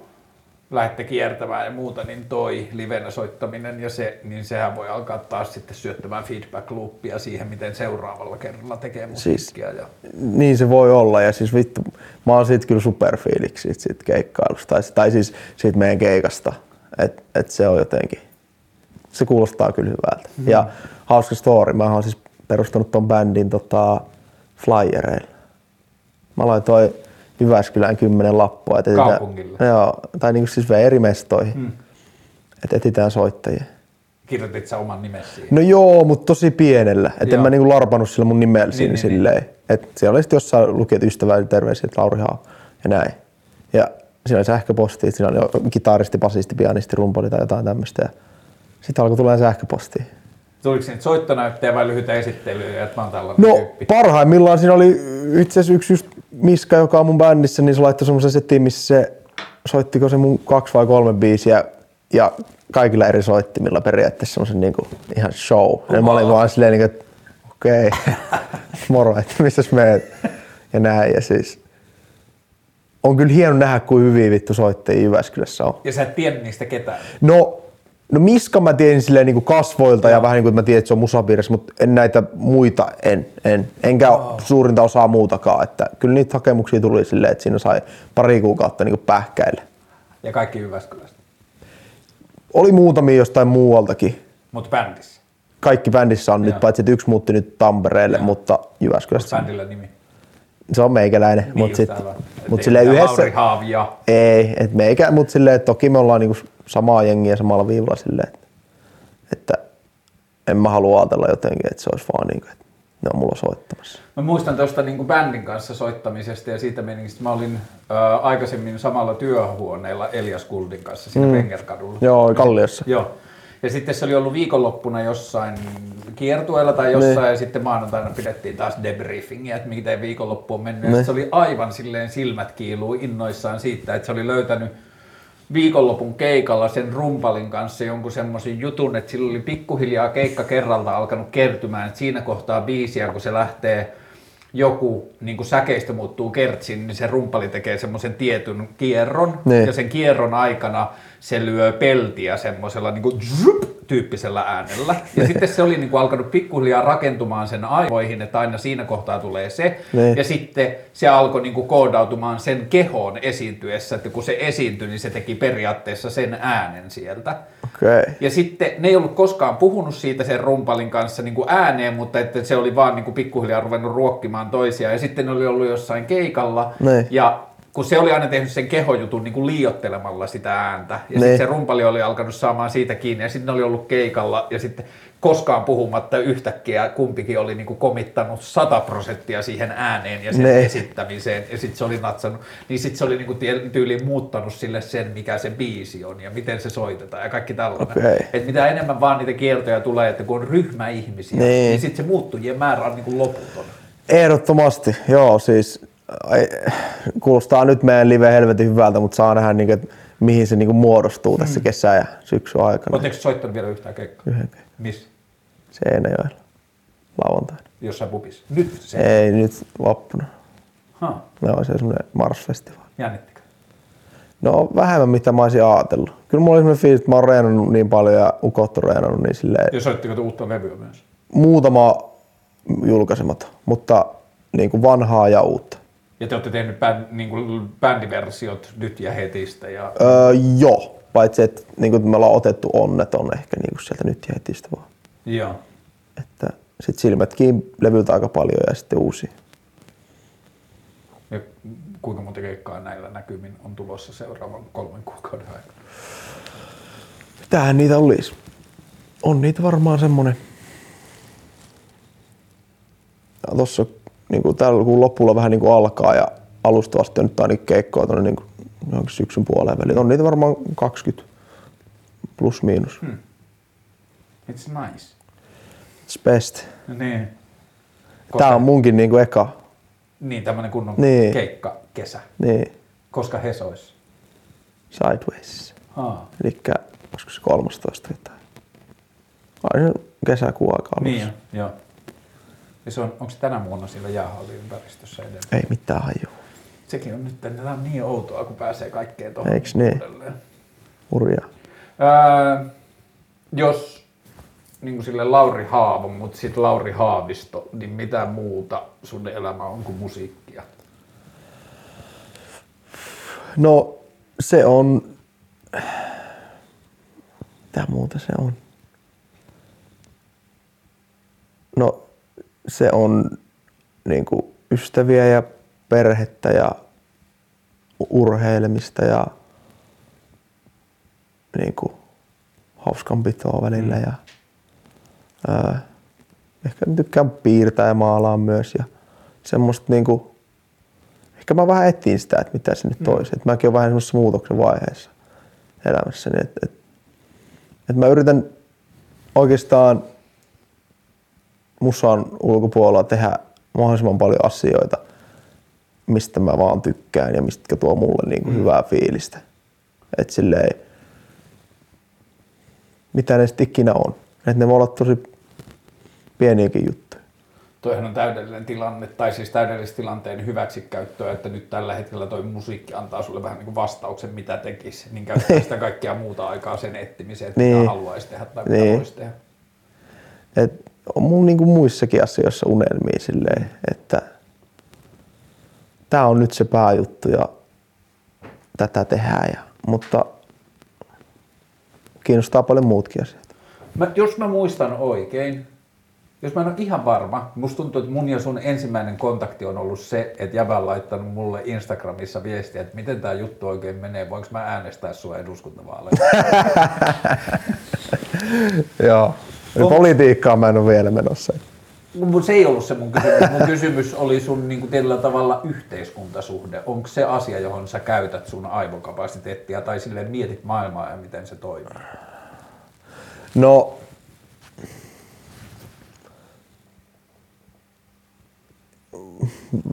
lähdette kiertämään ja muuta, niin toi livenä soittaminen ja se, niin sehän voi alkaa taas sitten syöttämään feedback loopia siihen, miten seuraavalla kerralla tekee musiikkia. ja... Niin se voi olla ja siis vittu, mä oon siitä kyllä superfiiliksi siitä, siitä keikkailusta tai, tai siis siitä meidän keikasta, että et se on jotenkin, se kuulostaa kyllä hyvältä. Mm. Ja hauska story, mä oon siis perustanut ton bändin tota, flyereilla. Mä laitoin Jyväskylään kymmenen lappua. Et etsitään- Kaupungille? Joo, tai niinku siis vielä eri mestoihin, Hmm. että etsitään soittajia. Kirjoitit sä oman nimesi siihen? No joo, mutta tosi pienellä. Että en mä niinku larpannut sillä mun nimellä siinä niin, niin. silleen. Et siellä oli sitten jossain luki, että ystävä terveisiä, että Lauri Haa ja näin. Ja siinä oli sähköposti, siinä oli jo kitaristi, basisti, pianisti, rumpali tai jotain tämmöistä. Ja sitten alkoi tulla sähköpostia. Tuliko siinä soittonäyttäjä vai lyhyitä esittelyjä, että mä oon tällainen No tyyppi? parhaimmillaan siinä oli itse asiassa yksi just Miska, joka on mun bändissä, niin se laittoi semmoisen setin, missä se soittiko se mun kaksi vai kolme biisiä ja kaikilla eri soittimilla periaatteessa semmoisen niinku ihan show. Ja mä olin vaan silleen, niinku, että okei, moro, että missäs meet ja näin. Ja siis on kyllä hieno nähdä, kuin hyviä vittu soittajia Jyväskylässä on. Ja sä et tiennyt niistä ketään. No, no Miska mä tiesin silleen niin kuin kasvoilta ja vähän niin kuin mä tiedän, että se on musapiirissä, mutta en näitä muita, en, en. Enkä oh. suurinta osaa muutakaan. Että kyllä niitä hakemuksia tuli silleen, että siinä sai pari kuukautta niin kuin pähkäillä. Ja kaikki Jyväskylästä. Oli muutamia jostain muualtakin. Mutta bändissä. Kaikki bändissä on Joo. nyt, paitsi että yksi muutti nyt Tampereelle, Joo. mutta Onko Jyväskylästä. bändillä nimi? Se on meikäläinen, Niin mutta sitten mut silleen mitään yhdessä... Haavia. Ei, et meikä, mutta silleen, että toki me ollaan niinku samaa jengiä samalla viivalla silleen, että, että en mä halua ajatella jotenkin, että se olisi vaan niinku, että ne on mulla soittamassa. Mä muistan tuosta niin bändin kanssa soittamisesta ja siitä meningistä. Mä olin ö, aikaisemmin samalla työhuoneella Elias Kuldin kanssa siinä mm. Vengerkadulla. Joo, Kalliossa. Joo. Ja sitten se oli ollut viikonloppuna jossain kiertueella tai jossain Niin. ja sitten maanantaina pidettiin taas debriefingiä, että miten viikonloppu on mennyt. Ja se oli aivan silleen silmät kiiluu innoissaan siitä, että se oli löytänyt viikonlopun keikalla sen rumpalin kanssa jonkun semmoisen jutun, että sillä oli pikkuhiljaa keikka kerralta alkanut kertymään, että siinä kohtaa biisiä, kun se lähtee joku niin kuin säkeistö muuttuu kertsin, niin se rumpali tekee semmoisen tietyn kierron Niin. ja sen kierron aikana se lyö peltiä semmoisella niin kuin zhup, tyyppisellä äänellä. Ja sitten se oli niin kuin alkanut pikkuhiljaa rakentumaan sen aivoihin, että aina siinä kohtaa tulee se. Niin. Ja sitten se alkoi niin kuin koodautumaan sen kehoon esiintyessä, että kun se esiintyi, niin se teki periaatteessa sen äänen sieltä. Okay. Ja sitten ne ei ollut koskaan puhunut siitä sen rumpalin kanssa niin kuin ääneen, mutta että se oli vaan niin kuin pikkuhiljaa ruvennut ruokkimaan toisiaan. Ja sitten ne oli ollut jossain keikalla. Niin. Ja kun se oli aina tehnyt sen kehojutun niin kuin liiottelemalla sitä ääntä. Ja Niin. sitten se rumpali oli alkanut saamaan siitä kiinni. Ja sitten ne oli ollut keikalla. Ja sitten koskaan puhumatta yhtäkkiä kumpikin oli niin kuin komittanut 100 prosenttia siihen ääneen ja sen Ne. esittämiseen, ja sitten se oli natsannut, niin sitten se oli niin kuin tyyliin muuttanut sille sen, mikä se biisi on ja miten se soitetaan ja kaikki tällainen. Okei. Et mitä enemmän vaan niitä kieltoja tulee, että kun on ryhmä ihmisiä, niin, Niin. niin sitten se muuttujien määrä on niin kuin loputon. Ehdottomasti, joo, siis ai, kuulostaa nyt meidän live helvetin hyvältä, mutta saa nähdä, niin kuin, että mihin se niin kuin muodostuu tässä kesä- ja syksyn aikana. Oletteko soittanut vielä yhtään keikkaa? Yhden keikan. Missä? Seinäjoella lauantaina. Jossain pubissa? Nyt se. Ei nyt vappuna. Ha, Me on se semmoinen Mars-festivaali. jännittikö? No vähemmän mitä mä olisin ajatellut. Kyllä mulla oli semmoinen fiilis, että mä oon reenannut niin paljon ja ukot on reenannut, niin silleen Ja soittiko uutta levyä myös? muutama julkaisematon, mutta niin kuin vanhaa ja uutta. Ja te olette tehnyt bänd, niin kuin bändiversiot nyt ja hetistä ja Öö, joo, paitsi että niin kuin me ollaan otettu onneton ehkä niin kuin sieltä nyt ja hetistä vaan. joo. Että sit silmätkin levyltä aika paljon ja sitten uusia. Ja kuinka monta keikkaa näillä näkymin on tulossa seuraavan kolmen kuukauden aikana? Mitähän niitä olisi? On niitä varmaan semmonen. Ja tossa niin kuin tällä kuun lopulla vähän niin kuin alkaa ja alusta asti on nyt ainakin keikkoa tuonne niin kuin syksyn puoleen väliin. On niitä varmaan 20 plus miinus. Hmm. It's nice. It's best. Niin. Tää on munkin niin kuin eka. Niin, tämmönen kunnon Niin. keikka kesä. Niin, Koska he sois. Sideways. Haa. Eli olisiko se 13 jotain. Ai se kesäkuun aika alussa. Niin, joo. Ja se on, onko se tänä vuonna siellä jäähallin ympäristössä edelleen? Ei mitään hajua. Sekin on nyt, tämä on niin outoa, kun pääsee kaikkeen tuohon Eiks niin? uudelleen. Hurjaa. Ää, jos niin kuin sille Lauri Haavo, mutta sitten Lauri Haavisto, niin mitä muuta sun elämä on kuin musiikkia? No se on... Mitä muuta se on? No se on niinku ystäviä ja perhettä ja urheilemista ja niinku hauskanpitoa välillä ja ää, ehkä tykkään piirtää ja maalaa myös ja semmoista niinku ehkä mä vähän etsin sitä, että mitä se nyt toisi. Mm. mäkin olen vähän semmoisessa muutoksen vaiheessa elämässäni. Että et, et mä yritän oikeastaan musan ulkopuolella tehdä mahdollisimman paljon asioita, mistä mä vaan tykkään ja mistä tuo mulle niinku mm. hyvää fiilistä. Et silleen, mitä ne sitten ikinä on. Et ne voi olla tosi pieniäkin juttuja. Toihan on täydellinen tilanne, tai siis täydellisen tilanteen hyväksikäyttöä, että nyt tällä hetkellä toi musiikki antaa sulle vähän niin kuin vastauksen, mitä tekisi, niin käyttää sitä kaikkea muuta aikaa sen etsimiseen, että Niin. mitä haluaisi tehdä tai mitä Niin. voisi tehdä. Et on mun niinku muissakin asioissa unelmia silleen, että tämä on nyt se pääjuttu ja tätä tehdään. Ja, mutta kiinnostaa paljon muutkin asiat. Mä, jos mä muistan oikein, jos mä en ole ihan varma, musta tuntuu, että mun ja sun ensimmäinen kontakti on ollut se, että Jävä on laittanut mulle Instagramissa viestiä, että miten tämä juttu oikein menee, voinko mä äänestää sua eduskuntavaaleissa. Joo. On- Politiikkaan mä en ole vielä menossa. Mutta se ei ollut se mun kysymys. Mun kysymys oli sun niin kuin tietyllä tavalla yhteiskuntasuhde. Onko se asia, johon sä käytät sun aivokapasiteettia tai silleen mietit maailmaa ja miten se toimii? No,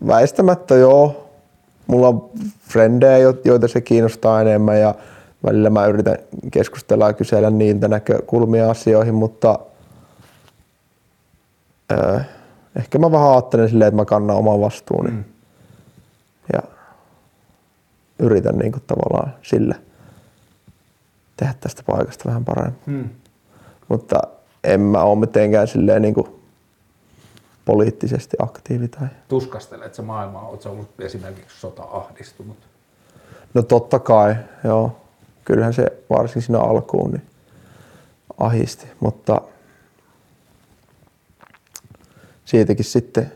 väistämättä joo. Mulla on frendejä, jo- joita se kiinnostaa enemmän ja välillä mä yritän keskustella ja kysellä niiltä näkökulmia asioihin, mutta öö, ehkä mä vähän ajattelen silleen, että mä kannan oman vastuuni mm. ja yritän niin kuin tavallaan sillä tehdä tästä paikasta vähän paremmin Hmm. mutta en mä ole mitenkään silleen niin kuin poliittisesti aktiivi tai... Tuskastelet sä maailmaa, oot sä ollut esimerkiksi sota-ahdistunut? No totta kai, joo. Kyllähän se varsinkin siinä alkuun niin ahisti, mutta siitäkin sitten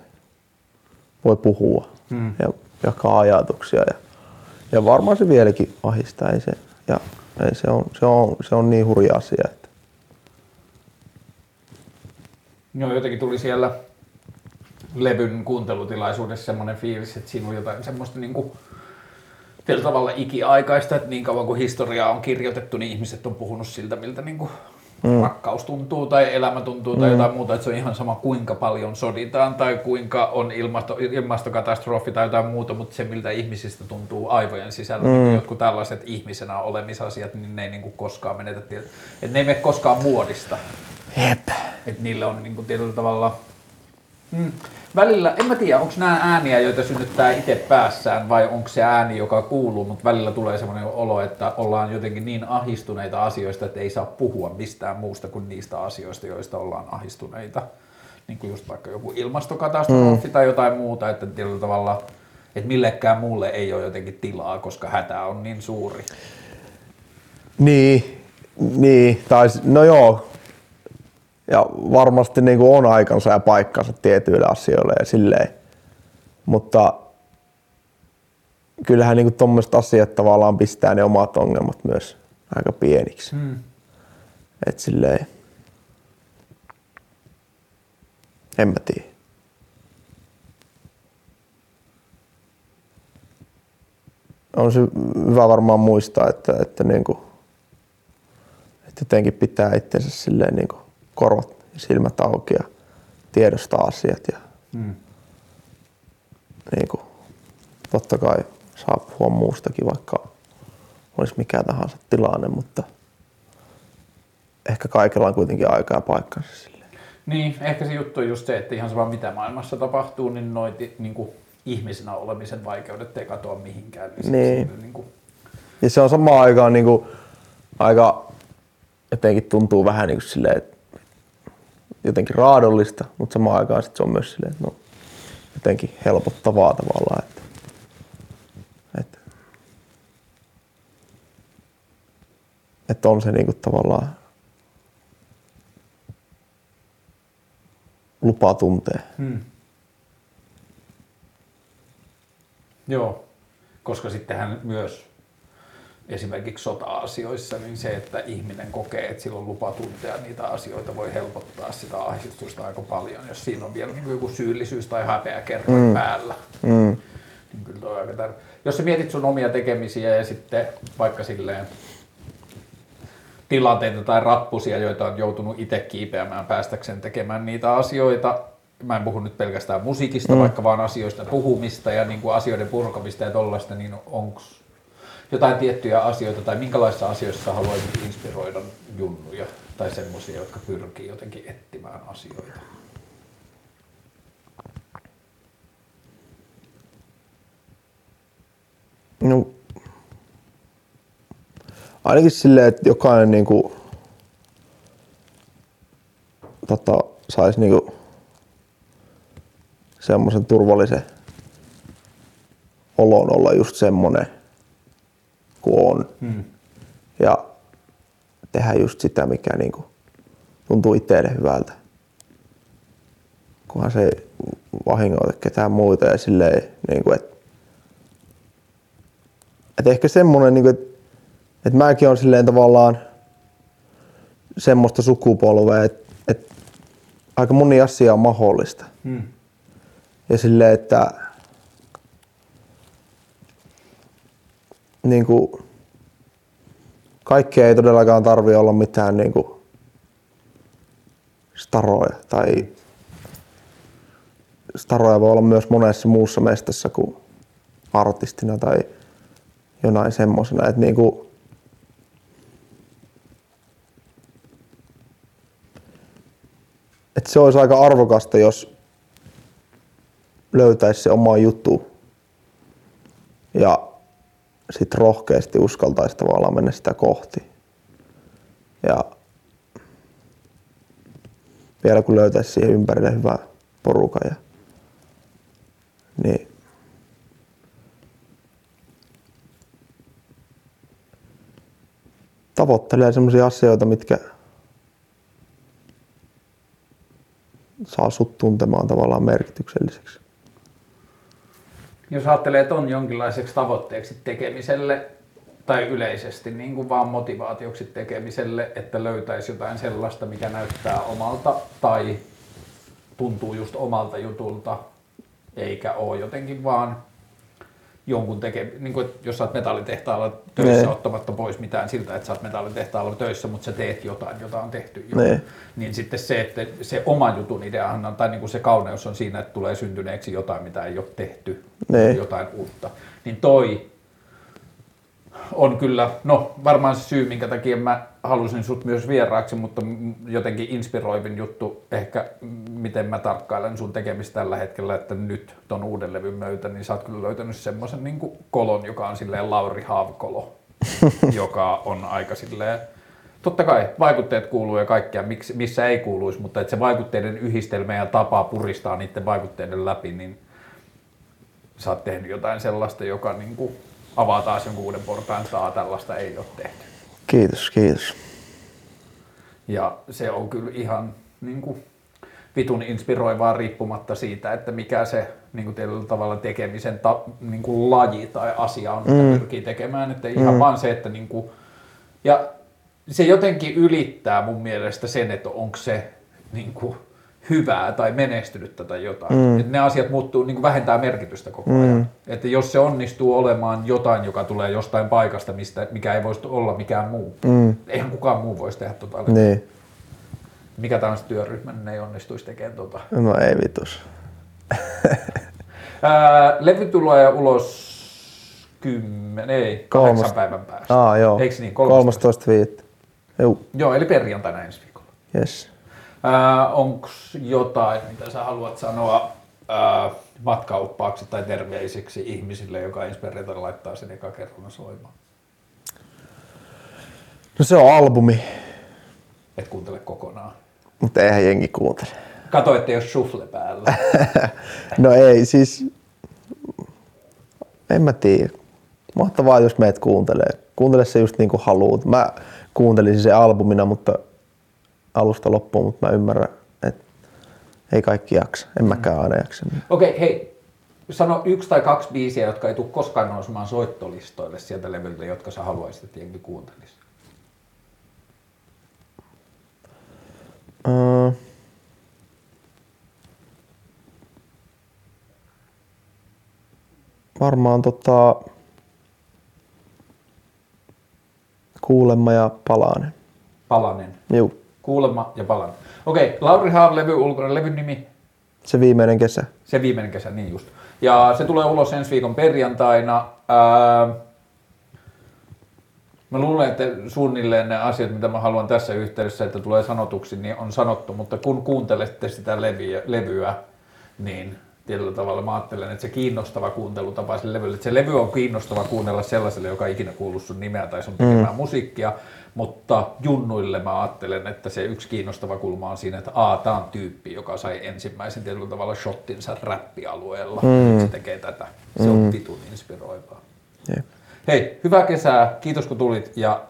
voi puhua Hmm. ja jakaa ajatuksia ja, ja varmaan se vieläkin ahistaa. Ei se, ja ei se, on, se, on, se on niin hurja asia, että Joo, jotenkin tuli siellä levyn kuuntelutilaisuudessa semmoinen fiilis, että siinä on jotain semmoista niin kuin, tietyllä tavalla ikiaikaista, että niin kauan kuin historiaa on kirjoitettu, niin ihmiset on puhunut siltä, miltä niin kuin mm. rakkaus tuntuu tai elämä tuntuu tai mm. jotain muuta, että se on ihan sama kuinka paljon soditaan tai kuinka on ilmasto, ilmastokatastrofi tai jotain muuta, mutta se miltä ihmisistä tuntuu aivojen sisällä, mm. niin jotkut tällaiset ihmisenä olemisasiat, niin ne ei niin kuin koskaan menetä, että ne ei mene koskaan muodista. Jep. Että niillä on niin kuin tietyllä tavalla Mm. Välillä, en mä tiedä, onko nämä ääniä, joita synnyttää itse päässään, vai onko se ääni, joka kuuluu, mutta välillä tulee sellainen olo, että ollaan jotenkin niin ahistuneita asioista, että ei saa puhua mistään muusta kuin niistä asioista, joista ollaan ahistuneita. Niin kuin just vaikka joku ilmastokatastrofi mm. tai jotain muuta, että tietyllä tavalla, että millekään muulle ei ole jotenkin tilaa, koska hätä on niin suuri. Niin, niin tai no joo, ja varmasti niin kuin on aikansa ja paikkansa tietyille asioille ja silleen. Mutta kyllähän niin tuommoiset asiat tavallaan pistää ne omat ongelmat myös aika pieniksi. Hmm. Et silleen, en mä tiedä. On se hyvä varmaan muistaa, että, että, niin kuin, että jotenkin pitää itsensä silleen niin kuin korvat ja silmät auki ja tiedostaa asiat. Ja mm. niin kuin, totta kai saa puhua muustakin, vaikka olisi mikä tahansa tilanne, mutta ehkä kaikella on kuitenkin aikaa paikkansa silleen. Niin, ehkä se juttu on just se, että ihan sama mitä maailmassa tapahtuu, niin noit niin kuin ihmisenä olemisen vaikeudet ei katoa mihinkään. Niin. niin. niin kuin... Ja se on samaan aikaan niin kuin, aika jotenkin tuntuu vähän niin kuin silleen, että jotenkin raadollista, mutta samaan aikaan sit se on myös silleen, no, jotenkin helpottavaa tavallaan. Että, että, että on se niinku tavallaan lupa tuntea. Hmm. Joo, koska sittenhän myös esimerkiksi sota-asioissa, niin se, että ihminen kokee, että sillä on lupa tuntea niitä asioita, voi helpottaa sitä ahdistusta aika paljon, jos siinä on vielä niin joku syyllisyys tai häpeä kerran mm. päällä. Mm. Niin kyllä toi aika tär... Jos sä mietit sun omia tekemisiä ja sitten vaikka silleen tilanteita tai rappusia, joita on joutunut itse kiipeämään päästäkseen tekemään niitä asioita, mä en puhu nyt pelkästään musiikista, mm. vaikka vaan asioista puhumista ja niin kuin asioiden purkamista ja tollaista, niin onko jotain tiettyjä asioita tai minkälaisissa asioissa haluaisit inspiroida junnuja tai semmoisia, jotka pyrkii jotenkin etsimään asioita? No, ainakin silleen, että jokainen niinku, tota, saisi niinku, semmoisen turvallisen olon olla just semmoinen, kuin on. Hmm. Ja tehdä just sitä, mikä niin kuin tuntuu itselle hyvältä. Kunhan se ei vahingoita ketään muita ja silleen, niin kuin, että et ehkä semmonen, niin kuin, että, että mäkin on silleen tavallaan semmoista sukupolvea, että, että aika moni asia on mahdollista. Hmm. Ja silleen, että niin kuin, kaikkea ei todellakaan tarvi olla mitään niin kuin, staroja tai staroja voi olla myös monessa muussa mestassa kuin artistina tai jonain semmosena. Että niin kuin, että se olisi aika arvokasta, jos löytäisi se oma juttu ja sitten rohkeasti uskaltaisi tavallaan mennä sitä kohti. Ja vielä kun löytäisi siihen ympärille hyvää porukan ja niin tavoittelee sellaisia asioita, mitkä saa sut tuntemaan tavallaan merkitykselliseksi jos ajattelee, että on jonkinlaiseksi tavoitteeksi tekemiselle tai yleisesti niin kuin vaan motivaatioksi tekemiselle, että löytäisi jotain sellaista, mikä näyttää omalta tai tuntuu just omalta jutulta, eikä ole jotenkin vaan jonkun teke, niin kuin, että jos sä oot metallitehtaalla töissä Ne. ottamatta pois mitään siltä, että sä oot metallitehtaalla töissä, mutta sä teet jotain, jota on tehty jo. Ne. Niin sitten se, että se oman jutun ideahan on, tai niin kuin se kauneus on siinä, että tulee syntyneeksi jotain, mitä ei ole tehty, Ne. jotain uutta. Niin toi on kyllä, no varmaan se syy, minkä takia mä halusin sut myös vieraaksi, mutta jotenkin inspiroivin juttu ehkä, miten mä tarkkailen sun tekemistä tällä hetkellä, että nyt ton uuden levyn myötä, niin sä oot kyllä löytänyt semmoisen niin kolon, joka on silleen Lauri Haavkolo, joka on aika silleen, totta kai vaikutteet kuuluu ja kaikkea, miksi, missä ei kuuluisi, mutta että se vaikutteiden yhdistelmä ja tapa puristaa niiden vaikutteiden läpi, niin sä oot tehnyt jotain sellaista, joka niin kuin avaa taas jonkun uuden portaan, saa tällaista ei ole tehty. Kiitos, kiitos. Ja se on kyllä ihan niin kuin, vitun inspiroivaa riippumatta siitä, että mikä se niin kuin tietyllä tavalla tekemisen ta, niin kuin laji tai asia on, mitä Mm. pyrkii tekemään. Että ihan vaan se, että niin kuin, ja se jotenkin ylittää mun mielestä sen, että onko se niin kuin, hyvää tai menestynyttä tai jotain. Mm. Että ne asiat muuttuu, niin kuin vähentää merkitystä koko ajan. Mm. Että jos se onnistuu olemaan jotain, joka tulee jostain paikasta, mistä, mikä ei voisi olla mikään muu. Mm. Eihän kukaan muu voisi tehdä tota. Niin. Mikä tahansa työryhmä, niin ne ei onnistuisi tekemään tota. No ei vitus. Ää, levy tulee ulos kymmenen, ei, kahdeksan Kolmas- päivän päästä. Aa joo. Eikö niin? 13. 13.5. Joo, Joo, eli perjantaina ensi viikolla. yes. Onko jotain, mitä sä haluat sanoa ää, matkaoppaaksi tai terveisiksi ihmisille, joka perjantaina laittaa sen eka kerran soimaan? No se on albumi, Et kuuntele kokonaan. mutta eihän jengi kuuntele. Kato, ettei ole shuffle päällä. No ei, siis en mä tiedä. Mahtavaa, jos meet kuuntelee. Kuuntele se just niin kuin haluut. Mä kuuntelisin se albumina, mutta alusta loppuun, mutta mä ymmärrän, että ei kaikki jaksa. En mäkään aina jaksa. Okei, okay, hei. Sano yksi tai kaksi biisiä, jotka ei tule koskaan nousemaan soittolistoille sieltä levyltä, jotka sä haluaisit, että jengi kuuntelisi. Öö, varmaan tota, kuulemma ja palanen. Palanen. Juu, Kuulemma ja Palanen. Okei, okay, Lauri Haav levy ulkona, levyn nimi, se viimeinen kesä. se viimeinen kesä, niin just. Ja se tulee ulos ensi viikon perjantaina. Ää, mä luulen, että suunnilleen ne asiat, mitä mä haluan tässä yhteydessä, että tulee sanotuksi, niin on sanottu, mutta kun kuuntelette sitä levyä, levyä niin tietyllä tavalla mä ajattelen, että se kiinnostava kuuntelutapa sille levylle, että se levy on kiinnostava kuunnella sellaiselle, joka ei ikinä kuullut sun nimeä tai sun tekemää mm. musiikkia, mutta junnuille mä ajattelen, että se yksi kiinnostava kulma on siinä, että a, tää on tyyppi, joka sai ensimmäisen tietyllä tavalla shottinsa räppialueella, mm. se tekee tätä. Se on vitun inspiroivaa. Jep. Hei, hyvää kesää, kiitos kun tulit ja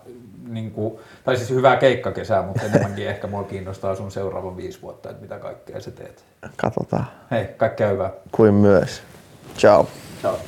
niin kuin, tai siis hyvää keikkakesää, mutta enemmänkin ehkä mua kiinnostaa sun seuraavan viisi vuotta, että mitä kaikkea sä teet. Katsotaan. Hei, kaikkea hyvää. Kuin myös. Ciao. Ciao.